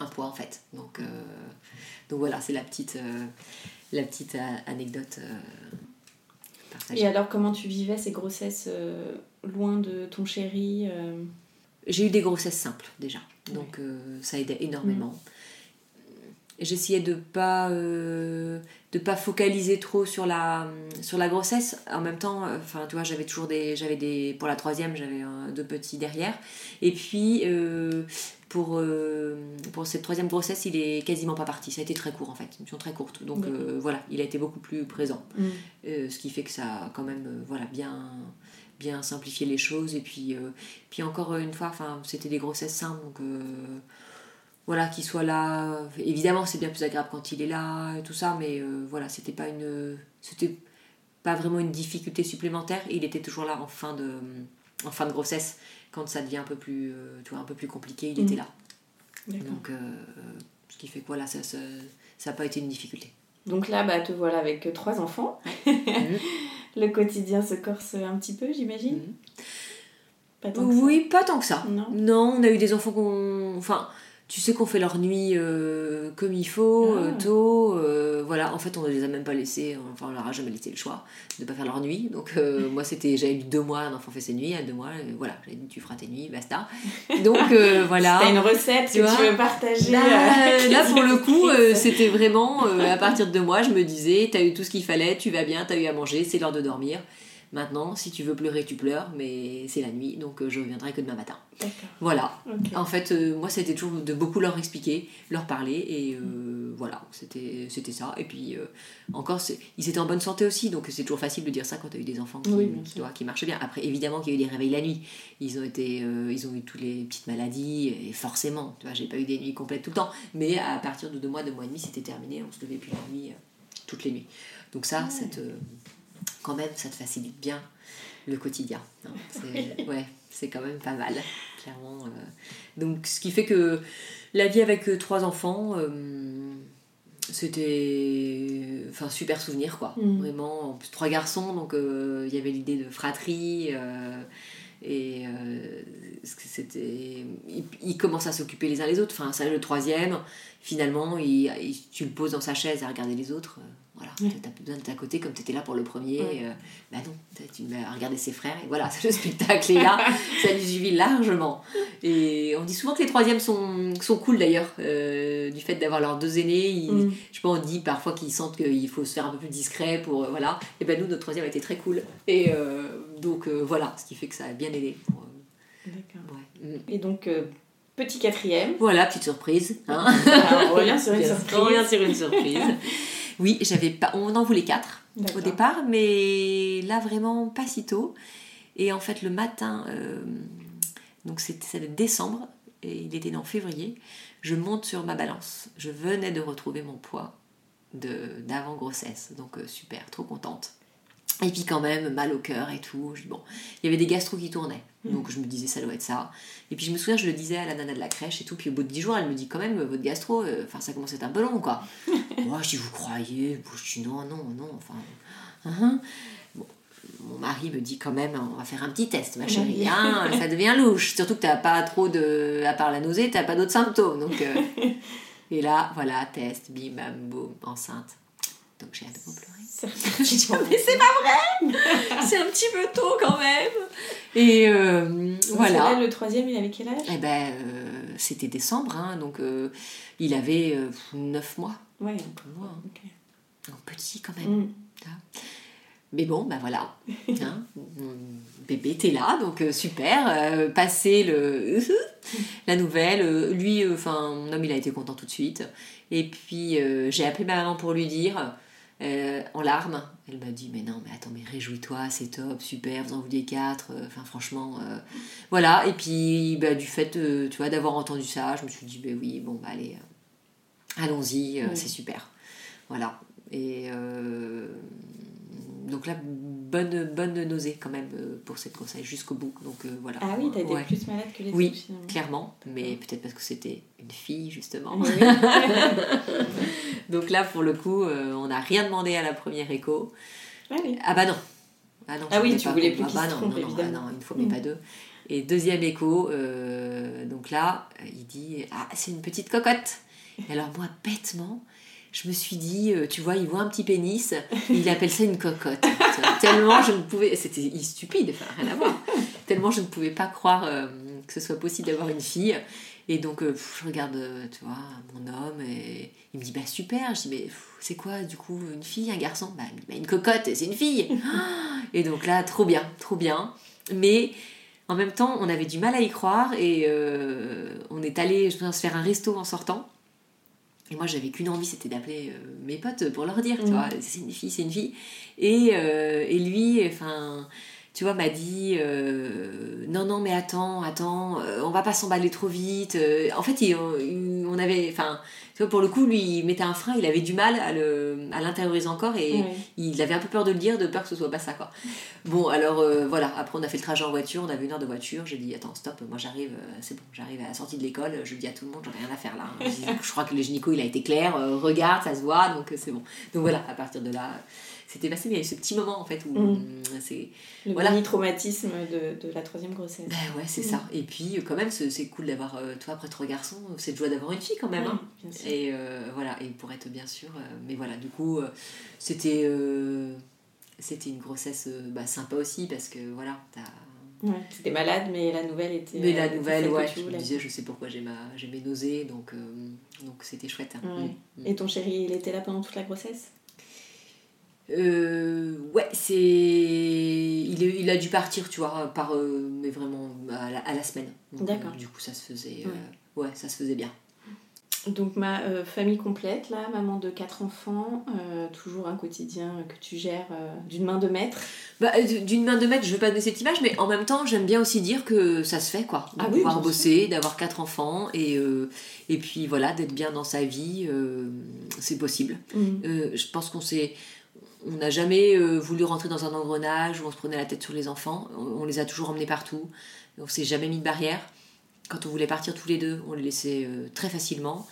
un poids en fait. Donc, donc voilà, c'est la petite, la petite anecdote partagée.
Et alors, comment tu vivais ces grossesses loin de ton chéri
J'ai eu des grossesses simples déjà, donc euh, ça aidait énormément. J'essayais de pas euh, de pas focaliser trop sur la sur la grossesse. En même temps, euh, enfin tu vois, j'avais toujours des j'avais des pour la troisième j'avais euh, deux petits derrière. Et puis euh, pour euh, pour cette troisième grossesse, il est quasiment pas parti. Ça a été très court en fait, une mission très courte. Donc euh, voilà, il a été beaucoup plus présent.
Mm.
Euh, ce qui fait que ça a quand même euh, voilà, bien, bien simplifié les choses. Et puis, euh, puis encore une fois, c'était des grossesses simples. Donc euh, voilà, qu'il soit là. Évidemment, c'est bien plus agréable quand il est là et tout ça. Mais euh, voilà, c'était pas une. C'était pas vraiment une difficulté supplémentaire. Il était toujours là en fin de, en fin de grossesse. Quand ça devient un peu plus, tu vois, un peu plus compliqué, il était là.
D'accord.
Donc, ce qui fait que voilà, ça n'a ça, a pas été une difficulté.
Donc là, bah, te voilà avec trois enfants.
Mhm.
Le quotidien se corse un petit peu, j'imagine
Mhm.
Pas tant que ça.
Oui, pas tant que ça.
Non.
on a eu des enfants qu'on. Enfin, tu sais qu'on fait leur nuit euh, comme il faut,
Ah.
euh, tôt. euh, voilà, en fait, on ne les a même pas laissés. Enfin, on leur a jamais laissé le choix de pas faire leur nuit. Donc, moi, c'était. J'avais eu deux mois, un enfant fait ses nuits. À deux mois, voilà, j'avais dit tu feras tes nuits, basta. Donc, voilà.
T'as une recette
Tu
que
vois
tu veux partager
Là, là, pour le coup, c'était vraiment à partir de moi, je me disais, t'as eu tout ce qu'il fallait, tu vas bien, t'as eu à manger, c'est l'heure de dormir. Maintenant, si tu veux pleurer, tu pleures, mais c'est la nuit, donc euh, je reviendrai que demain matin. Voilà. En fait, euh, moi, c'était toujours de beaucoup leur expliquer, leur parler, et euh, voilà, c'était ça. Et puis, euh, encore, ils étaient en bonne santé aussi, donc c'est toujours facile de dire ça quand tu as eu des enfants qui,
Oui,
qui, qui marchent bien. Après, évidemment qu'il y a eu des réveils la nuit. Ils ont, été, ils ont eu toutes les petites maladies, et forcément, tu vois, j'ai pas eu des nuits complètes tout le temps, mais à partir de deux mois, deux mois et demi, c'était terminé, on se levait plus la nuit, toutes les nuits. Donc ça, ça te, quand même, ça te facilite bien le quotidien. hein. C'est ouais, c'est quand même pas mal, clairement. euh. Donc, ce qui fait que la vie avec euh, trois enfants, euh, c'était enfin super souvenir quoi
Mm.
vraiment en plus trois garçons donc euh, il y avait l'idée de fratrie et c'était ils, ils commencent à s'occuper les uns les autres enfin ça le troisième finalement il, il- tu le poses dans sa chaise à regarder les autres voilà
Ouais.
t'as plus besoin de ta côté comme t'étais là pour le premier
Ouais.
euh, bah non tu à regarder ses frères et voilà le spectacle est là ça lui suffit largement et on dit souvent que les troisièmes sont, sont cool d'ailleurs euh, du fait d'avoir leurs deux aînés ils-
Mm.
je sais pas, on dit parfois qu'ils sentent qu'il faut se faire un peu plus discret pour. euh, voilà. Et ben nous, notre troisième a été très cool. Et donc voilà, ce qui fait que ça a bien aidé. Pour,
D'accord.
ouais. Mm.
Et donc, petit quatrième.
Voilà, petite surprise. Hein
Alors, on revient sur une surprise.
sur une surprise. Oui, j'avais pas. On en voulait quatre au départ, mais là vraiment pas si tôt. Et en fait, le matin, euh, donc c'était décembre, et il était en février, je monte sur ma balance. Je venais de retrouver mon poids de- d'avant grossesse, donc euh, super, trop contente. Et puis quand même, mal au cœur et tout. Je- bon, il y avait des gastro qui tournaient, donc je me disais ça doit être ça. Et puis je me souviens, je le disais à la nana de la crèche et tout, puis au bout de 10 jours, elle me dit quand même, votre gastro, euh, enfin ça commence à être un peu long quoi. Moi je dis, vous croyez? Je dis non, non, non, enfin. hein, hein. Bon, mon mari me dit quand même, on va faire un petit test, ma chérie. Hein, ça devient louche. Surtout que tu n'as pas trop de. À part la nausée, tu n'as pas d'autres symptômes. Donc, euh, et là, voilà, test, bim, bam, boum, enceinte. Donc j'ai à nouveau pleuré. mais c'est pas vrai C'est un petit peu tôt quand même Et euh, voilà.
Là, le troisième, il avait quel âge?
Eh ben, euh, c'était décembre, hein, donc euh, il avait 9 mois.
Ouais,
mois. Hein. petit quand même. Mm. Mais bon, ben voilà. Hein, bébé, t'es là, donc super. passer le, la nouvelle. lui, enfin, mon homme, il a été content tout de suite. Et puis, j'ai appelé ma maman pour lui dire euh, en larmes. Elle m'a dit mais non mais attends mais réjouis-toi c'est top super vous en vouliez quatre euh, enfin franchement euh, voilà. Et puis bah, du fait tu vois d'avoir entendu ça je me suis dit ben oui bon bah allez allons-y c'est super. Voilà. Et donc là bonne bonne nausée quand même pour cette grossesse jusqu'au bout donc voilà
ah oui t'as été plus malade que les
oui clairement mais peut-être parce que c'était une fille justement Donc là, pour le coup, euh, on n'a rien demandé à la première écho.
Ah, oui.
ah bah non.
Ah, non, ah oui, tu voulais plus
ah bah non, non, non, ah non, une fois, mais pas deux. Et deuxième écho, euh, donc là, il dit Ah, c'est une petite cocotte. Et alors, moi, bêtement, je me suis dit, euh, tu vois, il voit un petit pénis, il appelle ça une cocotte. tellement je ne pouvais. C'était stupide, enfin, rien à voir. Tellement je ne pouvais pas croire que ce soit possible d'avoir une fille. Et donc, euh, je regarde, euh, tu vois, mon homme et il me dit, bah super. Je dis, mais c'est quoi du coup, une fille, un garçon? Bah, bah une cocotte, c'est une fille. et donc là, trop bien, trop bien. Mais en même temps, on avait du mal à y croire et euh, on est allé, je pense, faire un resto en sortant. Et moi, j'avais qu'une envie, c'était d'appeler mes potes pour leur dire, tu mm. vois, c'est une fille, c'est une fille. Et, et lui, enfin tu vois, m'a dit euh, non, non, mais attends, attends, euh, on va pas s'emballer trop vite. Euh, en fait, on avait, enfin, tu vois, pour le coup, lui, il mettait un frein, il avait du mal à, le, à l'intérioriser encore et il avait un peu peur de le dire, de peur que ce soit pas ça, quoi. Bon, alors voilà, après, on a fait le trajet en voiture, on avait une heure de voiture. J'ai dit, attends, stop, moi j'arrive, c'est bon, j'arrive à la sortie de l'école, je dis à tout le monde, j'en ai rien à faire là. Hein. je crois que le gynéco, il a été clair, regarde, ça se voit, donc c'est bon. Donc voilà, à partir de là c'était passé, mais il y a eu ce petit moment en fait où mm.
c'est. Le voilà. traumatisme de, de, la troisième grossesse.
Ben ouais, c'est mm. ça. Et puis quand même, c'est cool d'avoir, euh, toi après trois garçons, c'est joie d'avoir une fille quand même. hein. Et euh, voilà, et pour être bien sûr. Euh, mais voilà, du coup, c'était c'était une grossesse bah, sympa aussi parce que voilà, t'as.
Ouais, c'était malade, mais la nouvelle était.
Mais la nouvelle, ouais, je me disais, je sais pourquoi j'ai, ma, j'ai mes nausées, donc donc c'était chouette. Hein.
Mm. Et ton chéri, il était là pendant toute la grossesse?
Euh, ouais, c'est. Il, il, a dû partir, tu vois, par, euh, mais vraiment à la, à la semaine.
D'accord.
du coup, ça se faisait. Euh, ouais. ça se faisait bien.
Donc, ma famille complète, là, maman de quatre enfants, toujours un quotidien que tu gères d'une main de maître.
Bah, d'une main de maître, je veux pas donner cette image, mais en même temps, j'aime bien aussi dire que ça se fait, quoi. De ah pouvoir bosser, d'avoir quatre enfants, et, et puis voilà, d'être bien dans sa vie, c'est possible. Mmh. je pense qu'on s'est on n'a jamais euh, voulu rentrer dans un engrenage où on se prenait la tête sur les enfants. On, les a toujours emmenés partout. On s'est jamais mis de barrière. Quand on voulait partir tous les deux, on les laissait euh, très facilement.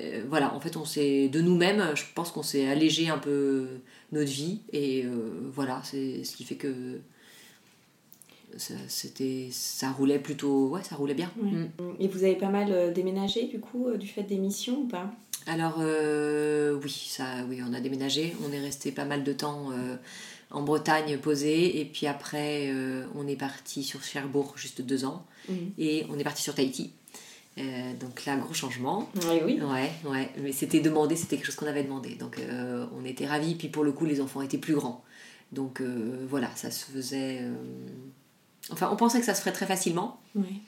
Euh, voilà, en fait, on s'est de nous-mêmes, je pense qu'on s'est allégé un peu notre vie. Et voilà, c'est ce qui fait que ça, c'était ça roulait plutôt ouais ça roulait bien
mm. et vous avez pas mal déménagé du coup du fait des missions ou pas?
Alors euh, oui, ça, oui, on a déménagé. On est resté pas mal de temps euh, en Bretagne posé, et puis après euh, on est parti sur Cherbourg juste deux ans, mhm. et on est parti sur Tahiti. donc là, gros changement.
Oui, oui.
Ouais, ouais. Mais c'était demandé, c'était quelque chose qu'on avait demandé. Donc on était ravis. Puis pour le coup, les enfants étaient plus grands. Donc voilà, ça se faisait. Enfin, on pensait que ça se ferait très facilement.
Oui.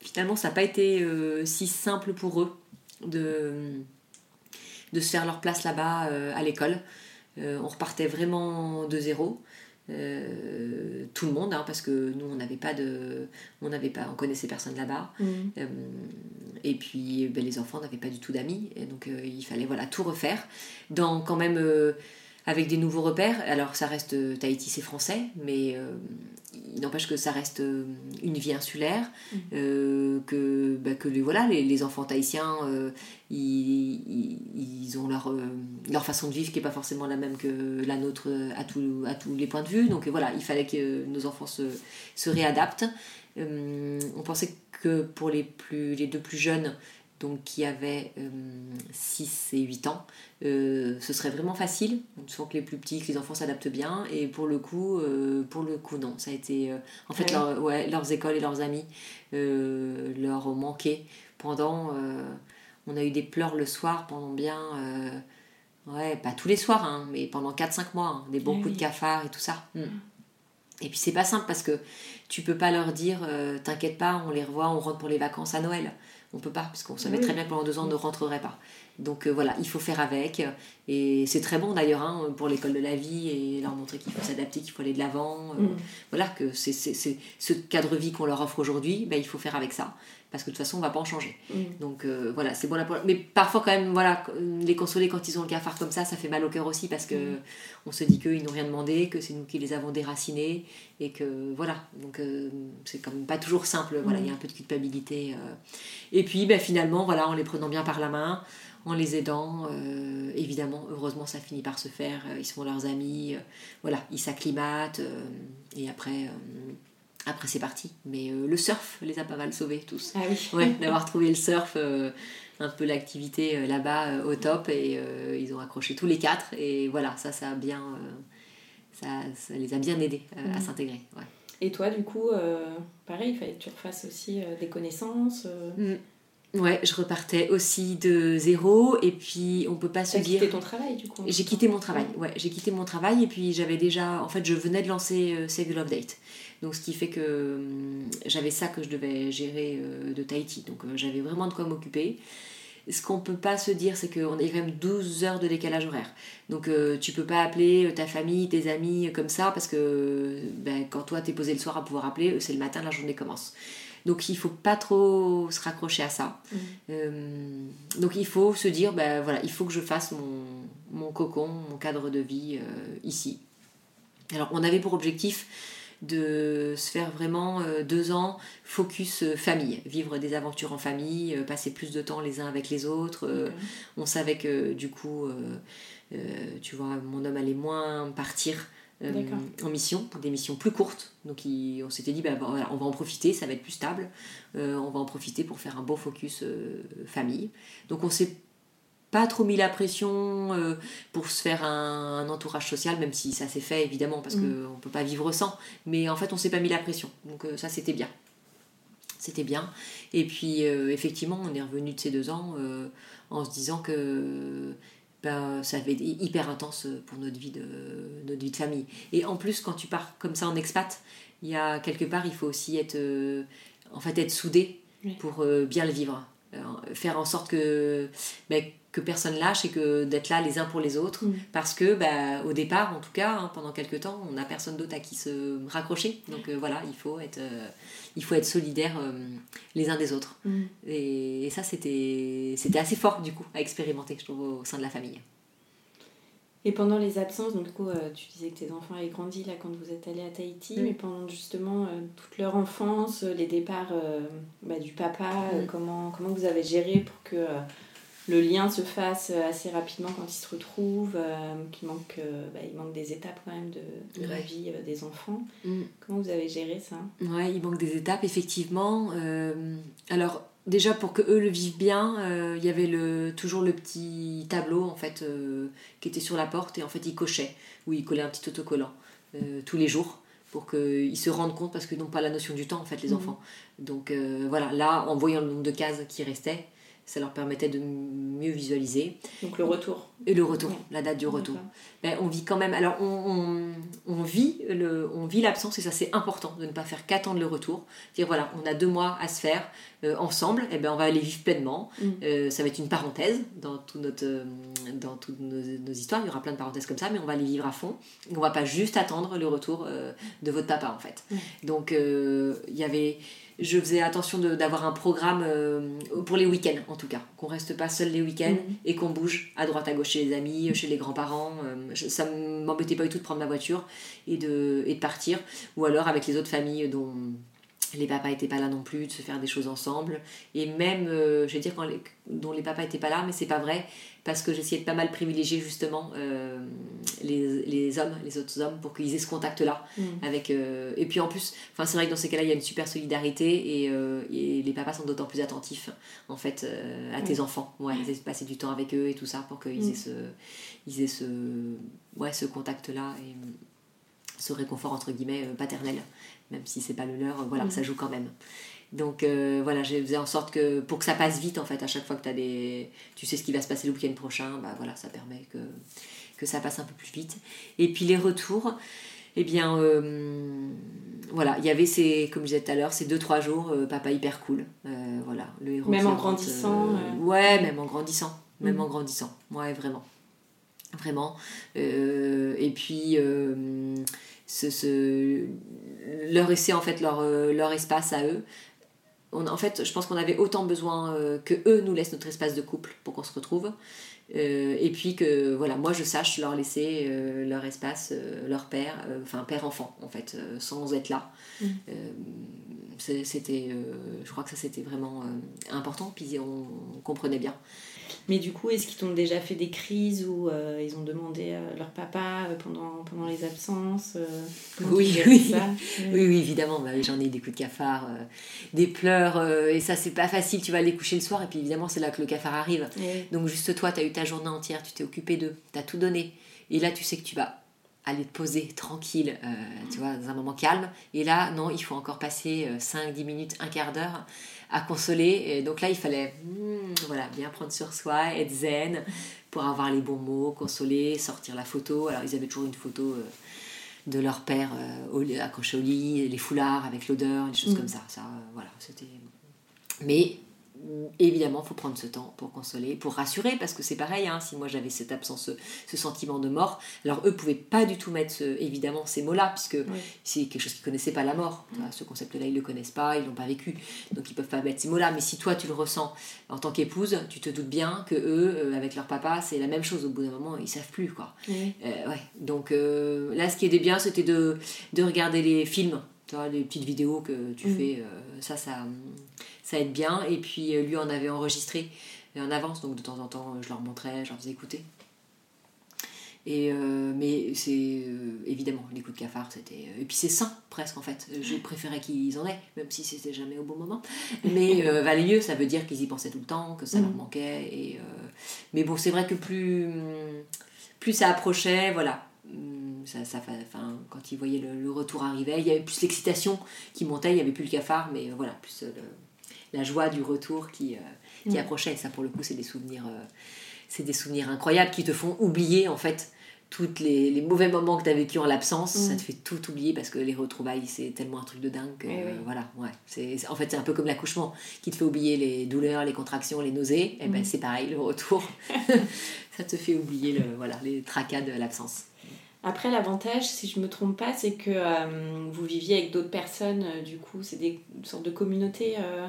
Finalement, ça n'a pas été si simple pour eux de de se faire leur place là-bas euh, à l'école. Euh, on repartait vraiment de zéro. Euh, tout le monde, hein, parce que nous on n'avait pas de, on n'avait pas, on connaissait personne là-bas.
Mmh.
et puis ben, les enfants n'avaient pas du tout d'amis, et donc il fallait voilà tout refaire. Dans quand même avec des nouveaux repères. Alors ça reste Tahiti, c'est français, mais il n'empêche que ça reste euh, une vie insulaire,
Mm.
euh, que, bah, que les, voilà, les, les enfants tahitiens, euh, ils, ont leur, euh, leur façon de vivre qui n'est pas forcément la même que la nôtre à, tout- à tous les points de vue. Donc voilà, il fallait que nos enfants se, se réadaptent. On pensait que pour les, plus, les deux plus jeunes, donc qui avaient 6 et 8 ans, euh, ce serait vraiment facile. On sent que les plus petits, que les enfants s'adaptent bien. Et pour le coup, euh, pour le coup non. Ça a été, euh, en fait,
oui.
leur- ouais, leurs écoles et leurs amis euh, leur ont manqué pendant. euh, on a eu des pleurs le soir pendant bien. euh, ouais, pas tous les soirs, hein, mais pendant 4-5 mois. hein, des bons coups
oui.
de cafard et tout ça. Mm. Et puis c'est pas simple parce que tu peux pas leur dire euh, t'inquiète pas, on les revoit, on rentre pour les vacances à Noël. On peut pas, parce qu'on savait
Oui.
très bien que pendant deux ans on ne rentrerait pas. Donc euh, voilà, il faut faire avec. Et c'est très bon d'ailleurs hein, pour l'école de la vie et leur montrer qu'il faut s'adapter, qu'il faut aller de l'avant. euh,
Mm.
Voilà, que c'est c'est- c'est ce cadre vie qu'on leur offre aujourd'hui, ben, il faut faire avec ça. Parce que de toute façon, on va pas en changer.
Mm.
Donc euh, voilà, c'est bon là pour... Mais parfois quand même, voilà, les consoler quand ils ont le cafard comme ça, ça fait mal au cœur aussi parce que
Mm.
on se dit qu'ils n'ont rien demandé, que c'est nous qui les avons déracinés et que voilà. Donc euh, c'est quand même pas toujours simple. Voilà,
Mm.
il y a un peu de culpabilité. euh. Et puis ben, finalement, voilà, en les prenant bien par la main, en les aidant, euh, évidemment, heureusement, ça finit par se faire. euh, Ils sont leurs amis, euh, voilà, ils s'acclimatent euh, et après. Après c'est parti. Mais euh, le surf les a pas mal sauvés tous.
Ah oui.
Ouais, d'avoir trouvé le surf, euh, un peu l'activité euh, là-bas au top et ils ont accroché tous les quatre et voilà, ça, ça a bien, ça, ça les a bien aidés à
Mhm.
s'intégrer. Ouais.
Et toi, du coup, pareil, il fallait que tu refasses aussi des connaissances. euh,
Ouais, je repartais aussi de zéro et puis on peut pas se dire.
quitté ton travail, du coup.
J'ai quitté mon travail, ouais, j'ai quitté mon travail et puis j'avais déjà, en fait, je venais de lancer euh, Save the Love Date. Donc ce qui fait que hum, j'avais ça que je devais gérer euh, de Tahiti. Donc euh, j'avais vraiment de quoi m'occuper. Ce qu'on peut pas se dire, c'est qu'on a quand même 12 heures de décalage horaire. Donc euh, tu peux pas appeler euh, ta famille, tes amis comme ça parce que ben, quand toi t'es posé le soir à pouvoir appeler, c'est le matin, la journée commence. Donc il faut pas trop se raccrocher à ça.
Mhm.
Euh, donc il faut se dire, ben voilà, il faut que je fasse mon, mon cocon, mon cadre de vie euh, ici. Alors on avait pour objectif de se faire vraiment euh, deux ans focus euh, famille, vivre des aventures en famille, euh, passer plus de temps les uns avec les autres. on savait que du coup, tu vois, mon homme allait moins partir euh, en mission, pour des missions plus courtes. Donc il- on s'était dit, bah, voilà, on va en profiter, ça va être plus stable. Euh, on va en profiter pour faire un beau focus euh, famille. Donc on s'est pas trop mis la pression euh, pour se faire un, un entourage social, même si ça s'est fait évidemment, parce
Mhm.
qu'on peut pas vivre sans. Mais en fait, on s'est pas mis la pression. Donc euh, ça, c'était bien. C'était bien. Et puis, euh, effectivement, on est revenu de ces deux ans en se disant que ben, ça avait été hyper intense pour notre vie, de, notre vie de famille. Et en plus, quand tu pars comme ça en expat, il y a quelque part, il faut aussi être, en fait, être soudé pour bien le vivre. Faire en sorte que, ben, que personne lâche et que d'être là les uns pour les autres.
Mm.
Parce que, ben, au départ, en tout cas, hein, pendant quelques temps, on n'a personne d'autre à qui se raccrocher. Donc euh, voilà, il faut être, euh, il faut être solidaire euh, les uns des autres.
Mm.
Et, et ça, c'était c'était assez fort, du coup, à expérimenter, je trouve, au sein de la famille.
Et pendant les absences, donc du coup, euh, tu disais que tes enfants avaient grandi là quand vous êtes allé à Tahiti,
Mm.
mais pendant justement toute leur enfance, les départs bah, du papa, comment, comment vous avez géré pour que le lien se fasse euh, assez rapidement quand ils se retrouvent, euh, qu'il manque, euh, bah, il manque des étapes quand même de, de la vie euh, des enfants.
Mm.
Comment vous avez géré ça?
Ouais, il manque des étapes, effectivement. Alors, déjà, pour que eux le vivent bien, il y avait le, toujours le petit tableau, en fait, qui était sur la porte, et en fait, ils cochaient, ou ils collaient un petit autocollant tous les jours, pour qu'ils se rendent compte, parce qu'ils n'ont pas la notion du temps, en fait, les
Mhm.
enfants. Donc, euh, voilà, là, en voyant le nombre de cases qui restaient, ça leur permettait de mieux visualiser.
Donc le retour.
Et le retour,
Ouais.
la date du retour. Ben, on vit quand même. Alors, on, on, on vit le, on vit l'absence et ça c'est important de ne pas faire qu'attendre le retour. Dire voilà, on a deux mois à se faire euh, ensemble, et ben on va aller vivre pleinement.
Mm.
Euh, ça va être une parenthèse dans tout notre, euh, dans toutes nos, nos histoires. Il y aura plein de parenthèses comme ça, mais on va les vivre à fond. On va pas juste attendre le retour de votre papa en fait.
Ouais.
Donc il y avait je faisais attention d'avoir un programme euh, pour les week-ends en tout cas, qu'on reste pas seul les week-ends
Mhm.
et qu'on bouge à droite à gauche chez les amis, chez les grands-parents. euh, ça m'embêtait pas du tout de prendre ma voiture et de, et de partir, ou alors avec les autres familles dont les papas étaient pas là non plus, de se faire des choses ensemble. Et même, euh, je vais dire, quand les- dont les papas étaient pas là, mais c'est pas vrai, parce que j'essayais de pas mal privilégier justement euh, les, les hommes, les autres hommes, pour qu'ils aient ce contact-là.
Mm.
Avec, euh, et puis en plus, enfin, c'est vrai que dans ces cas-là, il y a une super solidarité et, et les papas sont d'autant plus attentifs en fait à tes enfants. Ouais, ils essaient de passer du temps avec eux et tout ça pour qu'ils
Mm.
aient ce, ils aient ce, ouais, ce contact-là et ce réconfort entre guillemets paternel, même si c'est pas le leur, voilà,
Mm.
ça joue quand même. Donc euh, voilà, j'ai fait en sorte que pour que ça passe vite en fait, à chaque fois que as des, tu sais ce qui va se passer le week-end prochain, bah voilà, ça permet que, que ça passe un peu plus vite. Et puis les retours, eh bien euh, voilà, il y avait ces, comme je disais tout à l'heure, ces 2-3 jours, euh, papa hyper cool. Voilà, le héros
Même en grandissant.
Ouais, même en grandissant. Même
Mhm.
en grandissant. Ouais, vraiment. Vraiment. Et puis, ce, ce- leur laisser en fait leur, euh, leur espace à eux. On, en fait, je pense qu'on avait autant besoin euh, que eux nous laissent notre espace de couple pour qu'on se retrouve. Euh, et puis que voilà, moi je sache leur laisser euh, leur espace, leur père, enfin père-enfant en fait, sans être là.
Mm.
C'était, je crois que ça c'était vraiment important, puis on, on comprenait bien.
Mais du coup, est-ce qu'ils t'ont déjà fait des crises ou euh, ils ont demandé à leur papa euh, pendant, pendant les absences euh,
Oui, oui.
ça
Oui, oui, évidemment, bah j'en ai des coups de cafard, euh, des pleurs, euh, et ça c'est pas facile, tu vas aller coucher le soir, et puis évidemment c'est là que le cafard arrive.
Oui.
Donc juste toi, tu as eu ta journée entière, tu t'es occupé d'eux, tu as tout donné. Et là, tu sais que tu vas aller te poser tranquille, euh, tu vois, dans un moment calme. Et là, non, il faut encore passer 5-10 minutes, un quart d'heure à consoler. Et donc là, il fallait hmm, voilà, bien prendre sur soi, être zen, pour avoir les bons mots, consoler, sortir la photo. Alors, ils avaient toujours une photo euh, de leur père euh, au lit- accroché au lit, les foulards avec l'odeur, des choses
Mm.
comme ça. ça euh, voilà, c'était... Mais évidemment, il faut prendre ce temps pour consoler, pour rassurer, parce que c'est pareil, hein, si moi j'avais cette absence, ce, sentiment de mort, alors eux pouvaient pas du tout mettre ce- évidemment ces mots-là, puisque c'est quelque chose qu'ils connaissaient pas la mort. Vois, Ce concept-là, ils le connaissent pas, ils l'ont pas vécu, donc ils peuvent pas mettre ces mots-là. Mais si toi tu le ressens en tant qu'épouse, tu te doutes bien que eux, euh, avec leur papa, c'est la même chose. Au bout d'un moment, ils savent plus quoi.
Oui.
Euh, ouais. Donc euh, là, ce qui était bien, c'était de, de regarder les films, tu vois, les petites vidéos que tu
Mhm.
fais. euh, ça, ça, ça aide bien. Et puis euh, lui en avait enregistré en avance, donc de temps en temps, je leur montrais, je leur faisais écouter. Et euh, mais c'est euh, évidemment les coups de cafard, c'était et puis c'est sain presque en fait. Je préférais qu'ils en aient, même si c'était jamais au bon moment. Mais euh, valait mieux, ça veut dire qu'ils y pensaient tout le temps, que ça leur
Mhm.
manquait. Et mais bon, c'est vrai que plus plus ça approchait, voilà. Hum, Ça, ça, enfin, quand ils voyaient le, le retour arriver, il y avait plus l'excitation qui montait, il n'y avait plus le cafard, mais voilà, plus le- la joie du retour qui, euh, qui approchait. Ça, pour le coup, c'est des souvenirs, euh, c'est des souvenirs incroyables qui te font oublier en fait tous les, les mauvais moments que tu as vécu en l'absence.
Mm.
Ça te fait tout oublier parce que les retrouvailles, c'est tellement un truc de dingue que
Eh oui.
euh, voilà, ouais. C'est, en fait, c'est un peu comme l'accouchement qui te fait oublier les douleurs, les contractions, les nausées. Et ben
Mm.
c'est pareil, le retour, ça te fait oublier le, voilà, les tracas de l'absence.
Après, l'avantage, si je me trompe pas, c'est que euh, vous viviez avec d'autres personnes, euh, du coup, c'est des une sorte de communauté euh,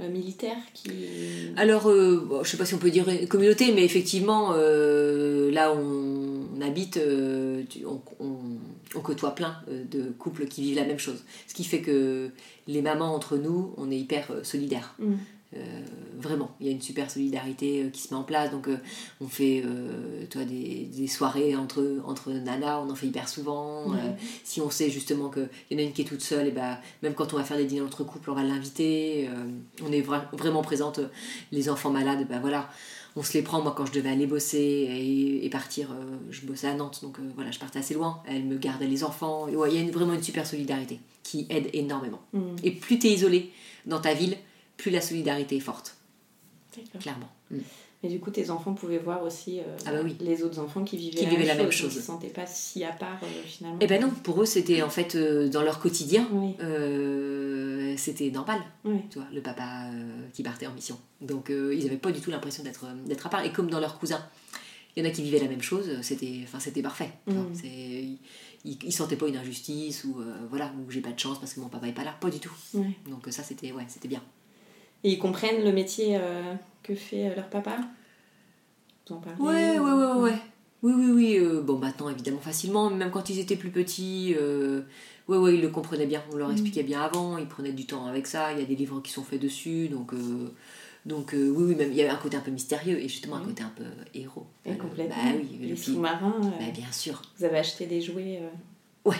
euh, militaire qui.
Alors, bon, je sais pas si on peut dire communauté, mais effectivement, là où on habite, on, on- on côtoie plein de couples qui vivent la même chose. Ce qui fait que les mamans entre nous, on est hyper solidaires.
Mm.
Euh, vraiment, il y a une super solidarité euh, qui se met en place. Donc, euh, on fait toi, des, des soirées entre, entre nanas, on en fait hyper souvent. Si on sait justement qu'il y en a une qui est toute seule, et ben, même quand on va faire des dîners entre couples, on va l'inviter. On est vra- vraiment présente. Les enfants malades, ben voilà, on se les prend. Moi, quand je devais aller bosser et, et partir, euh, je bossais à Nantes, donc euh, voilà, je partais assez loin. Elle me gardait les enfants. Ouais, il y a une- vraiment une super solidarité qui aide énormément.
Mm.
Et plus tu es isolé dans ta ville, plus la solidarité est forte,
D'accord.
clairement. Mm.
Et du coup, tes enfants pouvaient voir aussi euh,
Ah bah oui.
les autres enfants qui vivaient,
Qui
la,
vivaient
même
la même
chose. Ils se sentaient pas si à part euh, finalement.
Eh ben non, pour eux, c'était en fait euh, dans leur quotidien,
Oui.
euh, c'était normal.
Oui.
tu vois, le papa euh, qui partait en mission. Donc euh, ils n'avaient pas du tout l'impression d'être euh, d'être à part. Et comme dans leurs cousins, Il y en a qui vivaient la même chose, c'était, enfin, c'était parfait.
Mm.
C'est, ils, ils sentaient pas une injustice ou euh, voilà, ou j'ai pas de chance parce que mon papa est pas là, pas du tout. Donc ça c'était, ouais, c'était bien.
Et ils comprennent le métier euh, que fait euh, leur papa? Vous en parlez?
Ouais,
ou-
ouais, ouais, ouais. Oui, oui, oui. euh, bon, maintenant, évidemment, facilement. Même quand ils étaient plus petits, euh, ouais, ouais, ils le comprenaient bien. On leur expliquait bien avant. Ils prenaient du temps avec ça. Il y a des livres qui sont faits dessus. Donc, euh, donc oui, oui, même il y avait un côté un peu mystérieux et justement un
Oui.
côté un peu héros.
Et complètement.
Bah oui,
Les sous-marins,
Bah, bien sûr.
vous avez acheté des jouets. euh,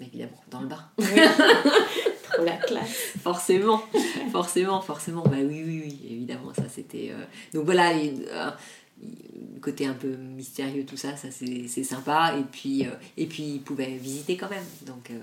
Évidemment, dans le bain.
La classe.
forcément, forcément, forcément. Bah oui, oui, oui, évidemment, ça c'était. euh, Donc voilà, et, euh, le côté un peu mystérieux, tout ça, ça c'est sympa. Et puis, euh, et puis ils pouvaient visiter quand même. Donc euh,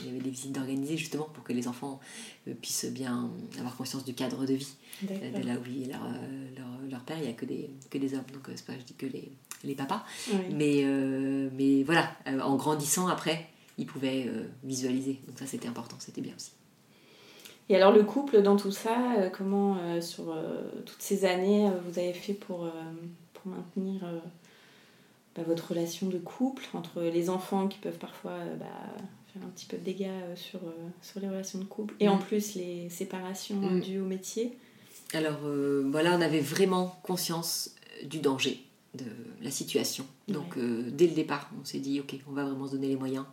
il y avait des visites d'organiser justement pour que les enfants euh, puissent bien avoir conscience du cadre de vie. Euh. De là où vit leur, euh, leur, leur père, il n'y a que des, que des hommes. Donc euh, c'est pas, je dis que les, les papas. Mais, euh, mais voilà, euh, en grandissant après, ils pouvaient euh, visualiser. Donc ça c'était important, c'était bien aussi.
Et alors le couple dans tout ça, euh, comment euh, sur euh, toutes ces années vous avez fait pour, pour maintenir bah, votre relation de couple entre les enfants qui peuvent parfois bah, faire un petit peu de dégâts sur, sur les relations de couple et en
Mm.
plus les séparations
Mm.
dues au métier?
Alors voilà, on avait vraiment conscience du danger de la situation. Donc euh, dès le départ, on s'est dit, ok, on va vraiment se donner les moyens,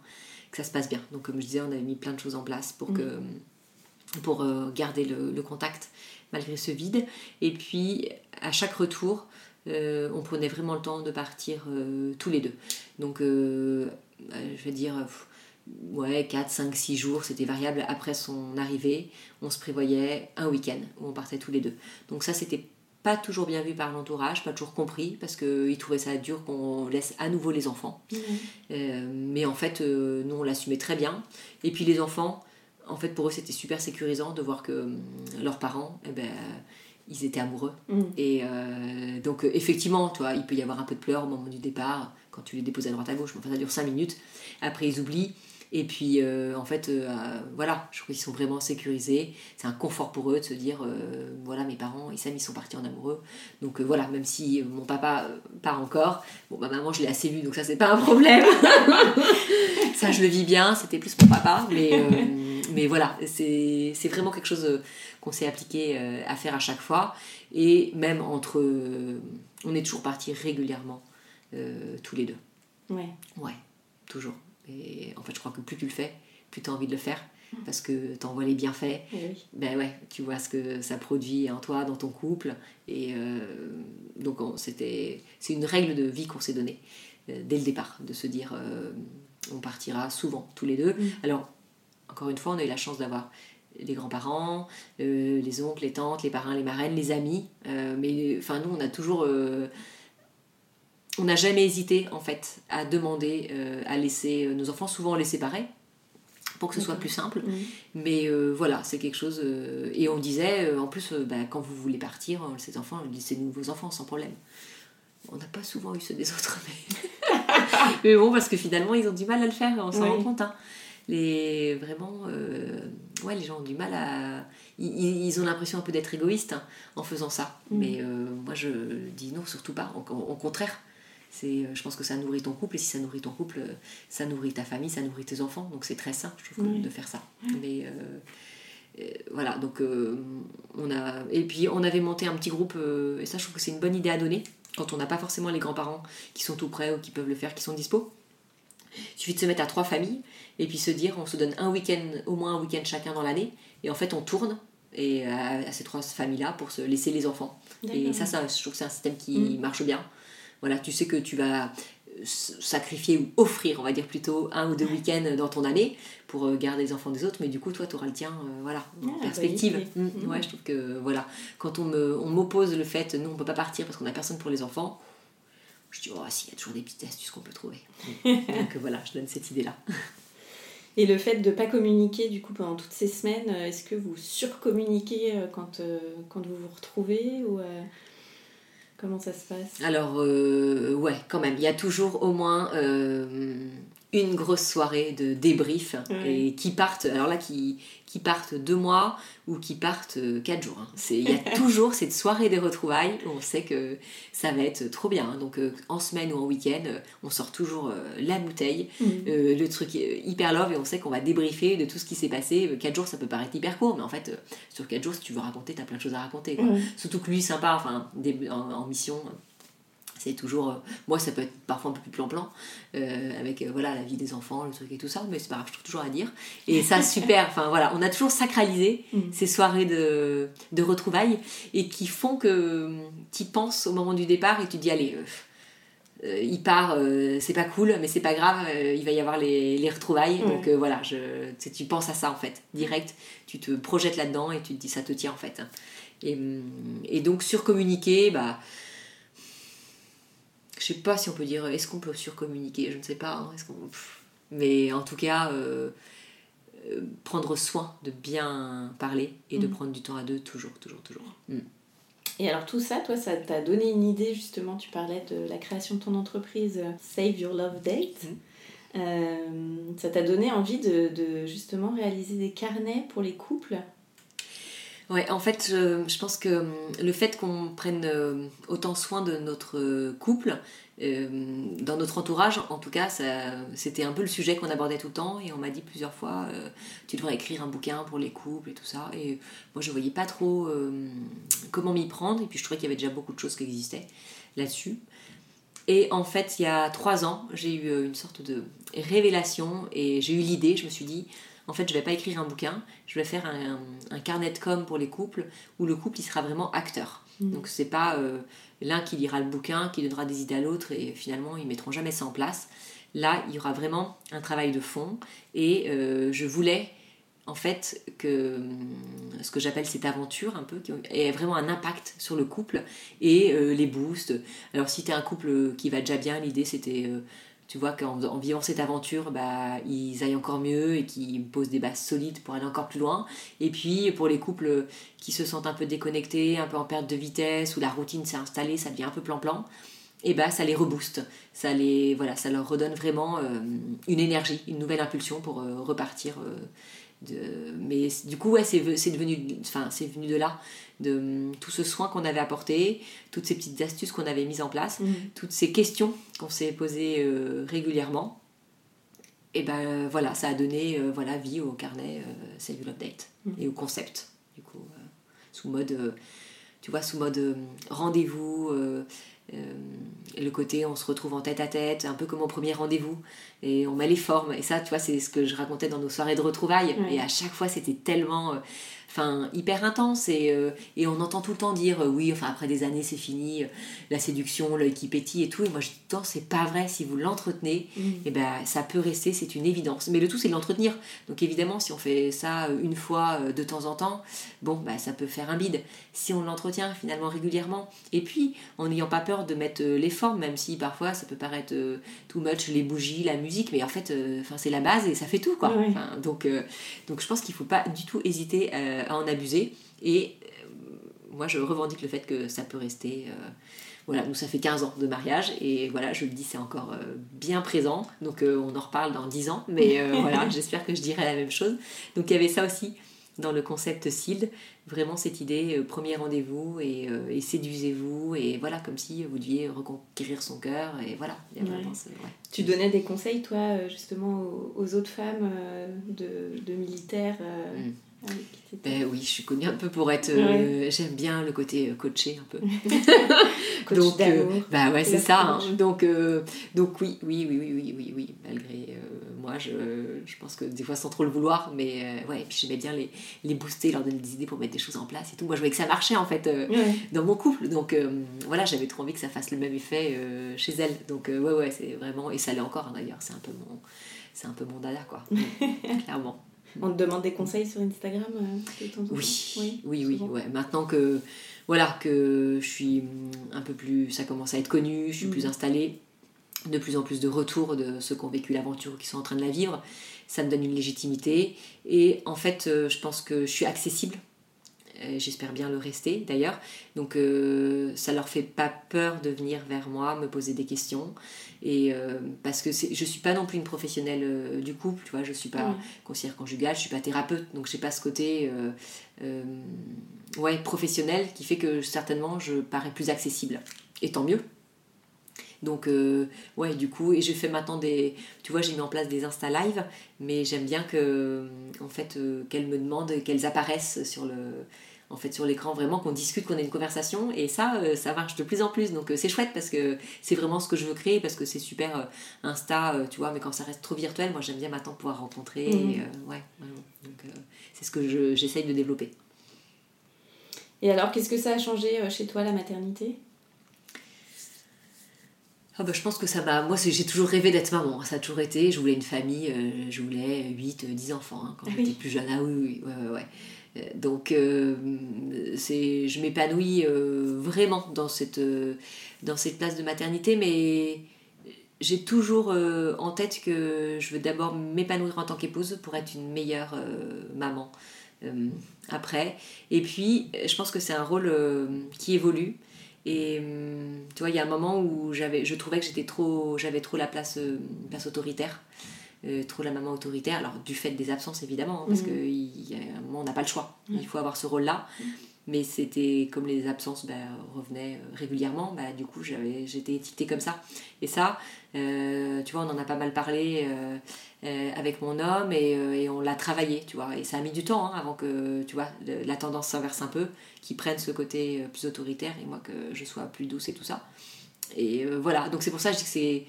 que ça se passe bien. Donc comme je disais, on avait mis plein de choses en place pour, que, pour euh, garder le, le contact malgré ce vide. Et puis à chaque retour, euh, on prenait vraiment le temps de partir euh, tous les deux. Donc euh, je vais dire... Ouais, 4, 5, 6 jours, c'était variable. Après son arrivée, on se prévoyait un week-end où on partait tous les deux. Donc ça, c'était pas toujours bien vu par l'entourage, pas toujours compris, parce qu'ils trouvaient ça dur qu'on laisse à nouveau les enfants. Euh, mais en fait, euh, nous, on l'assumait très bien. Et puis les enfants, en fait, pour eux, c'était super sécurisant de voir que hum, leurs parents, eh ben, ils étaient amoureux.
Mm.
Et euh, donc, euh, effectivement, toi, il peut y avoir un peu de pleurs au moment du départ, quand tu les déposes à droite à gauche, mais enfin, ça dure 5 minutes. Après, ils oublient. Et puis, euh, en fait, euh, euh, voilà, je trouve qu'ils sont vraiment sécurisés. C'est un confort pour eux de se dire, euh, voilà, mes parents, ils Sam, ils sont partis en amoureux. Donc voilà, même si mon papa part encore, bon, ma maman, je l'ai assez vue, donc ça, c'est pas un problème. ça, je le vis bien, c'était plus mon papa. Mais, mais voilà, c'est vraiment quelque chose qu'on s'est appliqué à faire à chaque fois. Et même entre. on est toujours partis régulièrement, tous les deux.
Ouais.
Ouais, toujours. Et en fait, je crois que plus tu le fais, plus tu as envie de le faire. Parce que tu en vois les bienfaits.
Oui.
Ben ouais, tu vois ce que ça produit en toi, dans ton couple. Et euh, donc, on- c'était, c'est une règle de vie qu'on s'est donnée euh, dès le départ, de se dire euh, on partira souvent tous les deux.
Mm.
Alors, encore une fois, on a eu la chance d'avoir les grands-parents, les oncles, les tantes, les parrains, les marraines, les amis. Mais enfin, nous, on a toujours. On n'a jamais hésité, en fait, à demander euh, à laisser euh, nos enfants. Souvent, on les séparait pour que ce soit plus simple.
Mm.
Mais euh, voilà, c'est quelque chose. euh, et on disait, en plus, bah, quand vous voulez partir, ces enfants, laissez-nous vos enfants sans problème. On n'a pas souvent eu ceux des autres, mais. mais bon, parce que finalement, ils ont du mal à le faire, on s'en
Oui.
rend compte. hein. Les, vraiment, ouais, les gens ont du mal à. Ils, ont l'impression un peu d'être égoïstes hein, en faisant ça.
Mm.
Mais moi, je dis non, surtout pas. Au, au contraire. C'est, euh, je pense que ça nourrit ton couple, et si ça nourrit ton couple, euh, ça nourrit ta famille, ça nourrit tes enfants. Donc c'est très sain, je trouve,
Oui.
de faire ça. Mais euh, voilà, donc euh, on a. Et puis on avait monté un petit groupe, euh, et ça je trouve que c'est une bonne idée à donner, quand on n'a pas forcément les grands-parents qui sont tout près ou qui peuvent le faire, qui sont dispo. Il suffit de se mettre à trois familles et puis se dire on se donne un week-end, au moins un week-end chacun dans l'année, et en fait on tourne et à, à ces trois familles-là pour se laisser les enfants. Et ça, je trouve que c'est un système qui
Mm.
marche bien. Voilà, tu sais que tu vas euh, sacrifier ou offrir, on va dire plutôt, un ou deux week-ends dans ton année pour euh, garder les enfants des autres, mais du coup, toi, tu auras le tien, euh, voilà, en
Ah,
perspective.
bonne idée.
Mm,
Mm.
Ouais, je trouve que, voilà, quand on m'oppose le fait, nous, on peut pas partir parce qu'on a personne pour les enfants, je dis, oh, si, il y a toujours des petites astuces qu'on peut trouver. Donc voilà, je donne cette idée-là.
Et le fait de ne pas communiquer du coup pendant toutes ces semaines, est-ce que vous surcommuniquez quand, euh, quand vous vous retrouvez ou euh, comment ça se passe?
Alors, euh, ouais, quand même, il y a toujours au moins euh, une grosse soirée de débrief et qui partent, alors là, qui, qui partent deux mois ou qui partent euh, quatre jours. hein. C'est- Il y a toujours cette soirée des retrouvailles où on sait que ça va être trop bien. Donc euh, en semaine ou en week-end, euh, on sort toujours euh, la bouteille, euh, le truc hyper love et on sait qu'on va débriefer de tout ce qui s'est passé. Quatre jours, ça peut paraître hyper court, mais en fait, sur quatre jours, si tu veux raconter, t'as plein de choses à raconter. quoi. Surtout que lui, sympa, enfin, des- en, en mission, c'est toujours. euh, moi, ça peut être parfois un peu plus plan-plan, euh, avec euh, voilà, la vie des enfants, le truc et tout ça, mais c'est pas grave, je trouve toujours à dire. Et ça, super, enfin voilà, on a toujours sacralisé
Mm.
ces soirées de, de retrouvailles et qui font que tu penses au moment du départ et tu dis, allez. il part, c'est pas cool, mais c'est pas grave, il va y avoir les, les retrouvailles.
Ouais.
Donc voilà, je, tu penses à ça en fait, direct. Tu te projettes là-dedans et tu te dis ça te tient en fait. Et, hum, et donc surcommuniquer, bah. Je sais pas si on peut dire, est-ce qu'on peut surcommuniquer Je ne sais pas. hein, est-ce qu'on-. Mais en tout cas, euh, euh, prendre soin de bien parler et de
Mhm.
prendre du temps à deux, toujours, toujours, toujours. Mm.
Et alors tout ça, toi, ça t'a donné une idée justement, tu parlais de la création de ton entreprise euh, Save Your Love Date. Euh, ça t'a donné envie de, de, justement réaliser des carnets pour les couples?
Ouais, en fait, je, je pense que hum, le fait qu'on prenne euh, autant soin de notre euh, couple, euh, dans notre entourage, en tout cas, c'était un peu le sujet qu'on abordait tout le temps. Et on m'a dit plusieurs fois, euh, tu devrais écrire un bouquin pour les couples et tout ça. Et moi, je voyais pas trop euh, comment m'y prendre. Et puis, je trouvais qu'il y avait déjà beaucoup de choses qui existaient là-dessus. Et en fait, il y a trois ans, j'ai eu euh, une sorte de révélation et j'ai eu l'idée, je me suis dit, en fait, je vais pas écrire un bouquin, je vais faire un, un carnet de com pour les couples où le couple il sera vraiment acteur.
Mhm.
Donc c'est pas euh, l'un qui lira le bouquin, qui donnera des idées à l'autre et finalement ils mettront jamais ça en place. Là, il y aura vraiment un travail de fond et euh, je voulais en fait que ce que j'appelle cette aventure un peu qui ait vraiment un impact sur le couple et euh, les boosts. Alors si tu es un couple qui va déjà bien, l'idée c'était tu vois qu'en en vivant cette aventure, bah, ils aillent encore mieux et qu'ils posent des bases solides pour aller encore plus loin. Et puis pour les couples qui se sentent un peu déconnectés, un peu en perte de vitesse, où la routine s'est installée, ça devient un peu plan-plan, et bah ça les rebooste. Ça, les, voilà, ça leur redonne vraiment euh, une énergie, une nouvelle impulsion pour euh, repartir. euh. Mais du coup, ouais, c'est devenu, enfin, c'est venu de là, de hum, tout ce soin qu'on avait apporté, toutes ces petites astuces qu'on avait mises en place toutes ces questions qu'on s'est posées euh, régulièrement, et ben voilà, ça a donné euh, voilà, vie au carnet euh, Save Your Love Date
Mhm.
et au concept, du coup, euh, sous mode, tu vois, sous mode rendez-vous, le côté on se retrouve en tête à tête, un peu comme au premier rendez-vous, et on met les formes, et ça, tu vois, c'est ce que je racontais dans nos soirées de retrouvailles, et à chaque fois c'était tellement. Enfin, hyper intense et, euh, et on entend tout le temps dire euh, oui, enfin après des années c'est fini, euh, la séduction, l'œil qui pétille et tout. Et moi je dis temps, c'est pas vrai, si vous l'entretenez, et ben ça peut rester, c'est une évidence. Mais le tout c'est de l'entretenir. Donc évidemment, si on fait ça une fois de temps en temps, bon, bah ça peut faire un bide. Si on l'entretient finalement régulièrement, et puis en n'ayant pas peur de mettre les formes, même si parfois ça peut paraître too much, les bougies, la musique, mais en fait, enfin c'est la base et ça fait tout quoi. Donc, donc je pense qu'il faut pas du tout hésiter euh, à en abuser. Et euh, moi je revendique le fait que ça peut rester. euh, voilà, nous ça fait 15 ans de mariage et voilà, je le dis, c'est encore euh, bien présent. Donc euh, on en reparle dans 10 ans, mais euh, voilà, j'espère que je dirai la même chose. Donc il y avait ça aussi dans le concept SILD, vraiment cette idée, euh, premier rendez-vous et, euh, et séduisez-vous, et voilà, comme si vous deviez reconquérir son cœur, et voilà, il y a
Ouais.
vraiment ouais.
Tu donnais des conseils, toi, euh, justement, aux, aux autres femmes euh, de, de militaires euh,
Mm.
T'étais
Ben oui, je suis connue un peu pour être. euh, J'aime bien le côté euh, coaché un peu.
coach
donc, euh, bah ouais, c'est ça. hein. Donc, euh, donc oui, oui, oui, oui, oui, oui, oui. Malgré moi, je, je pense que des fois sans trop le vouloir, mais ouais. Et puis j'aimais bien les, les booster, leur donner des idées pour mettre des choses en place et tout. Moi, je voyais que ça marchait en fait
Ouais.
dans mon couple. Donc voilà, j'avais trop envie que ça fasse le même effet chez elle. Donc ouais, ouais, c'est vraiment et ça l'est encore hein, d'ailleurs. C'est un peu mon, c'est un peu mon dada quoi. Clairement.
On te demande des conseils sur Instagram euh, de temps en temps
Oui, oui, oui, ouais. Maintenant que voilà que je suis mm, un peu plus, ça commence à être connu, je suis plus installée, de plus en plus de retours de ceux qui ont vécu l'aventure ou qui sont en train de la vivre, ça me donne une légitimité et en fait, euh, je pense que je suis accessible. J'espère bien le rester d'ailleurs. Donc euh, ça leur fait pas peur de venir vers moi, me poser des questions. Et euh, parce que je suis pas non plus une professionnelle euh, du couple, tu vois, je suis pas conseillère conjugale, je suis pas thérapeute, donc j'ai pas ce côté ouais, professionnel qui fait que certainement je parais plus accessible. Et tant mieux, donc, ouais, du coup, et je fais maintenant des. Tu vois, j'ai mis en place des Insta Live, mais j'aime bien que, en fait, qu'elles me demandent, qu'elles apparaissent sur le en fait sur l'écran vraiment qu'on discute qu'on ait une conversation et ça euh, ça marche de plus en plus donc euh, c'est chouette parce que c'est vraiment ce que je veux créer parce que c'est super euh, insta tu vois mais quand ça reste trop virtuel moi j'aime bien maintenant pouvoir rencontrer mhm. ouais donc c'est ce que j'essaye de développer
et alors qu'est-ce que ça a changé chez toi la maternité?
Ah bah, je pense que ça m'a. Moi, j'ai toujours rêvé d'être maman. Ça a toujours été. Je voulais une famille. je voulais 8, 10 enfants hein, quand ah j'étais plus jeune. Ah oui, oui, ouais, ouais. Donc, euh, c'est, je m'épanouis euh, vraiment dans cette, euh, dans cette place de maternité, mais j'ai toujours en tête que je veux d'abord m'épanouir en tant qu'épouse pour être une meilleure maman après. Et puis, je pense que c'est un rôle qui évolue. Et tu vois, il y a un moment où je trouvais que j'étais trop, j'avais trop la place, place autoritaire. Euh, trop la maman autoritaire, alors du fait des absences évidemment, hein, parce mmh. on n'a pas le choix, mm. il faut avoir ce rôle-là. Mais c'était comme les absences bah, revenaient euh, régulièrement, bah, du coup j'avais, j'étais étiquetée comme ça. Et ça, euh, tu vois, on en a pas mal parlé avec mon homme et, on l'a travaillé, tu vois. Et ça a mis du temps hein, avant que, tu vois, la tendance s'inverse un peu, qu'ils prennent ce côté plus autoritaire et moi que je sois plus douce et tout ça. Et voilà, donc c'est pour ça que je dis que c'est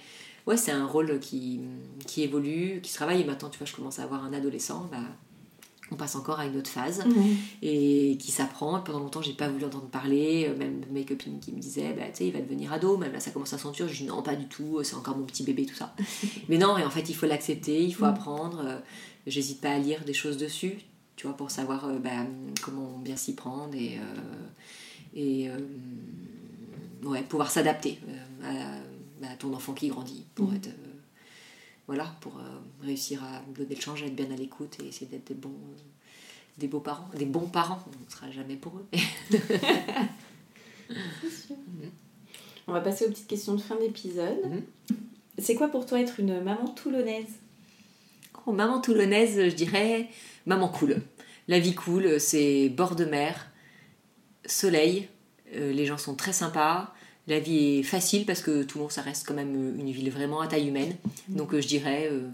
ouais, c'est un rôle qui, qui évolue, qui se travaille. Et maintenant, tu vois, je commence à avoir un adolescent. Bah, on passe encore à une autre phase et qui s'apprend. Pendant longtemps, j'ai pas voulu entendre parler. Euh, même mes copines qui me disaient, bah, tu sais, il va devenir ado. Même là, ça commence à sentir. Je dis non, pas du tout. C'est encore mon petit bébé, tout ça. Mais non, et en fait, il faut l'accepter, il faut mhm. apprendre. Euh, j'hésite pas à lire des choses dessus, tu vois, pour savoir euh, bah, comment bien s'y prendre et, et ouais, pouvoir s'adapter à bah, ton enfant qui grandit pour mhm. être euh, voilà pour euh, réussir à donner le change à être bien à l'écoute et essayer d'être des bons euh, des beaux parents des bons parents on ne sera jamais pour eux
mhm. on va passer aux petites questions de fin d'épisode mhm. c'est quoi pour toi être une maman toulonnaise?
Oh, maman toulonnaise je dirais maman cool la vie cool c'est bord de mer soleil les gens sont très sympas la vie est facile parce que Toulon, ça reste quand même euh, une ville vraiment à taille humaine. Mm. Donc euh, je dirais, euh,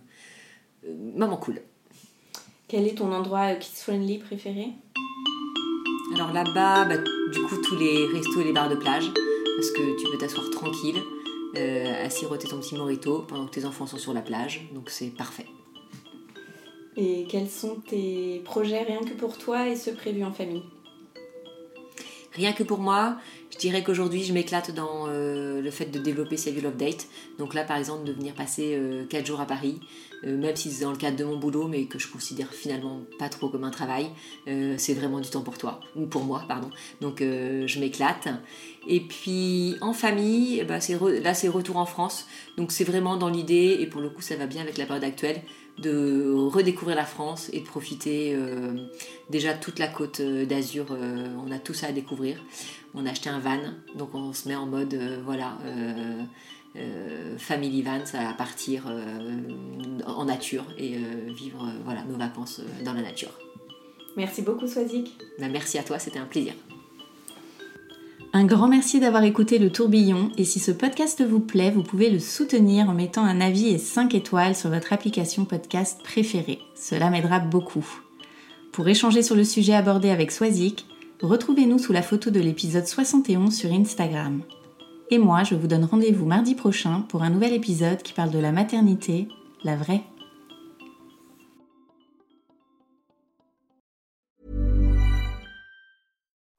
maman cool.
Quel est ton endroit kids-friendly préféré?
Alors là-bas, bah, du coup, tous les restos et les bars de plage, parce que tu peux t'asseoir tranquille, à siroter ton petit morito pendant que tes enfants sont sur la plage, donc c'est parfait.
Et quels sont tes projets rien que pour toi et ceux prévus en famille?
Rien que pour moi, je dirais qu'aujourd'hui, je m'éclate dans euh, le fait de développer Save Love Date. Donc là, par exemple, de venir passer 4 euh, jours à Paris, euh, même si c'est dans le cadre de mon boulot, mais que je considère finalement pas trop comme un travail, c'est vraiment du temps pour toi, ou pour moi, pardon. Donc je m'éclate. Et puis en famille, bah, là c'est retour en France. Donc c'est vraiment dans l'idée, et pour le coup ça va bien avec la période actuelle, de redécouvrir la France et de profiter déjà toute la côte d'Azur. on a tout ça à découvrir on a acheté un van, donc on se met en mode euh, voilà euh, euh, family van, ça va partir en nature et vivre voilà nos vacances dans la nature.
Merci beaucoup Swazik.
Ben, merci à toi, c'était un plaisir.
Un grand merci d'avoir écouté le tourbillon et si ce podcast vous plaît, vous pouvez le soutenir en mettant un avis et 5 étoiles sur votre application podcast préférée. Cela m'aidera beaucoup. Pour échanger sur le sujet abordé avec Swazik, retrouvez-nous sous la photo de l'épisode 71 sur Instagram. Et moi, je vous donne rendez-vous mardi prochain pour un nouvel épisode qui parle de la maternité, la vraie.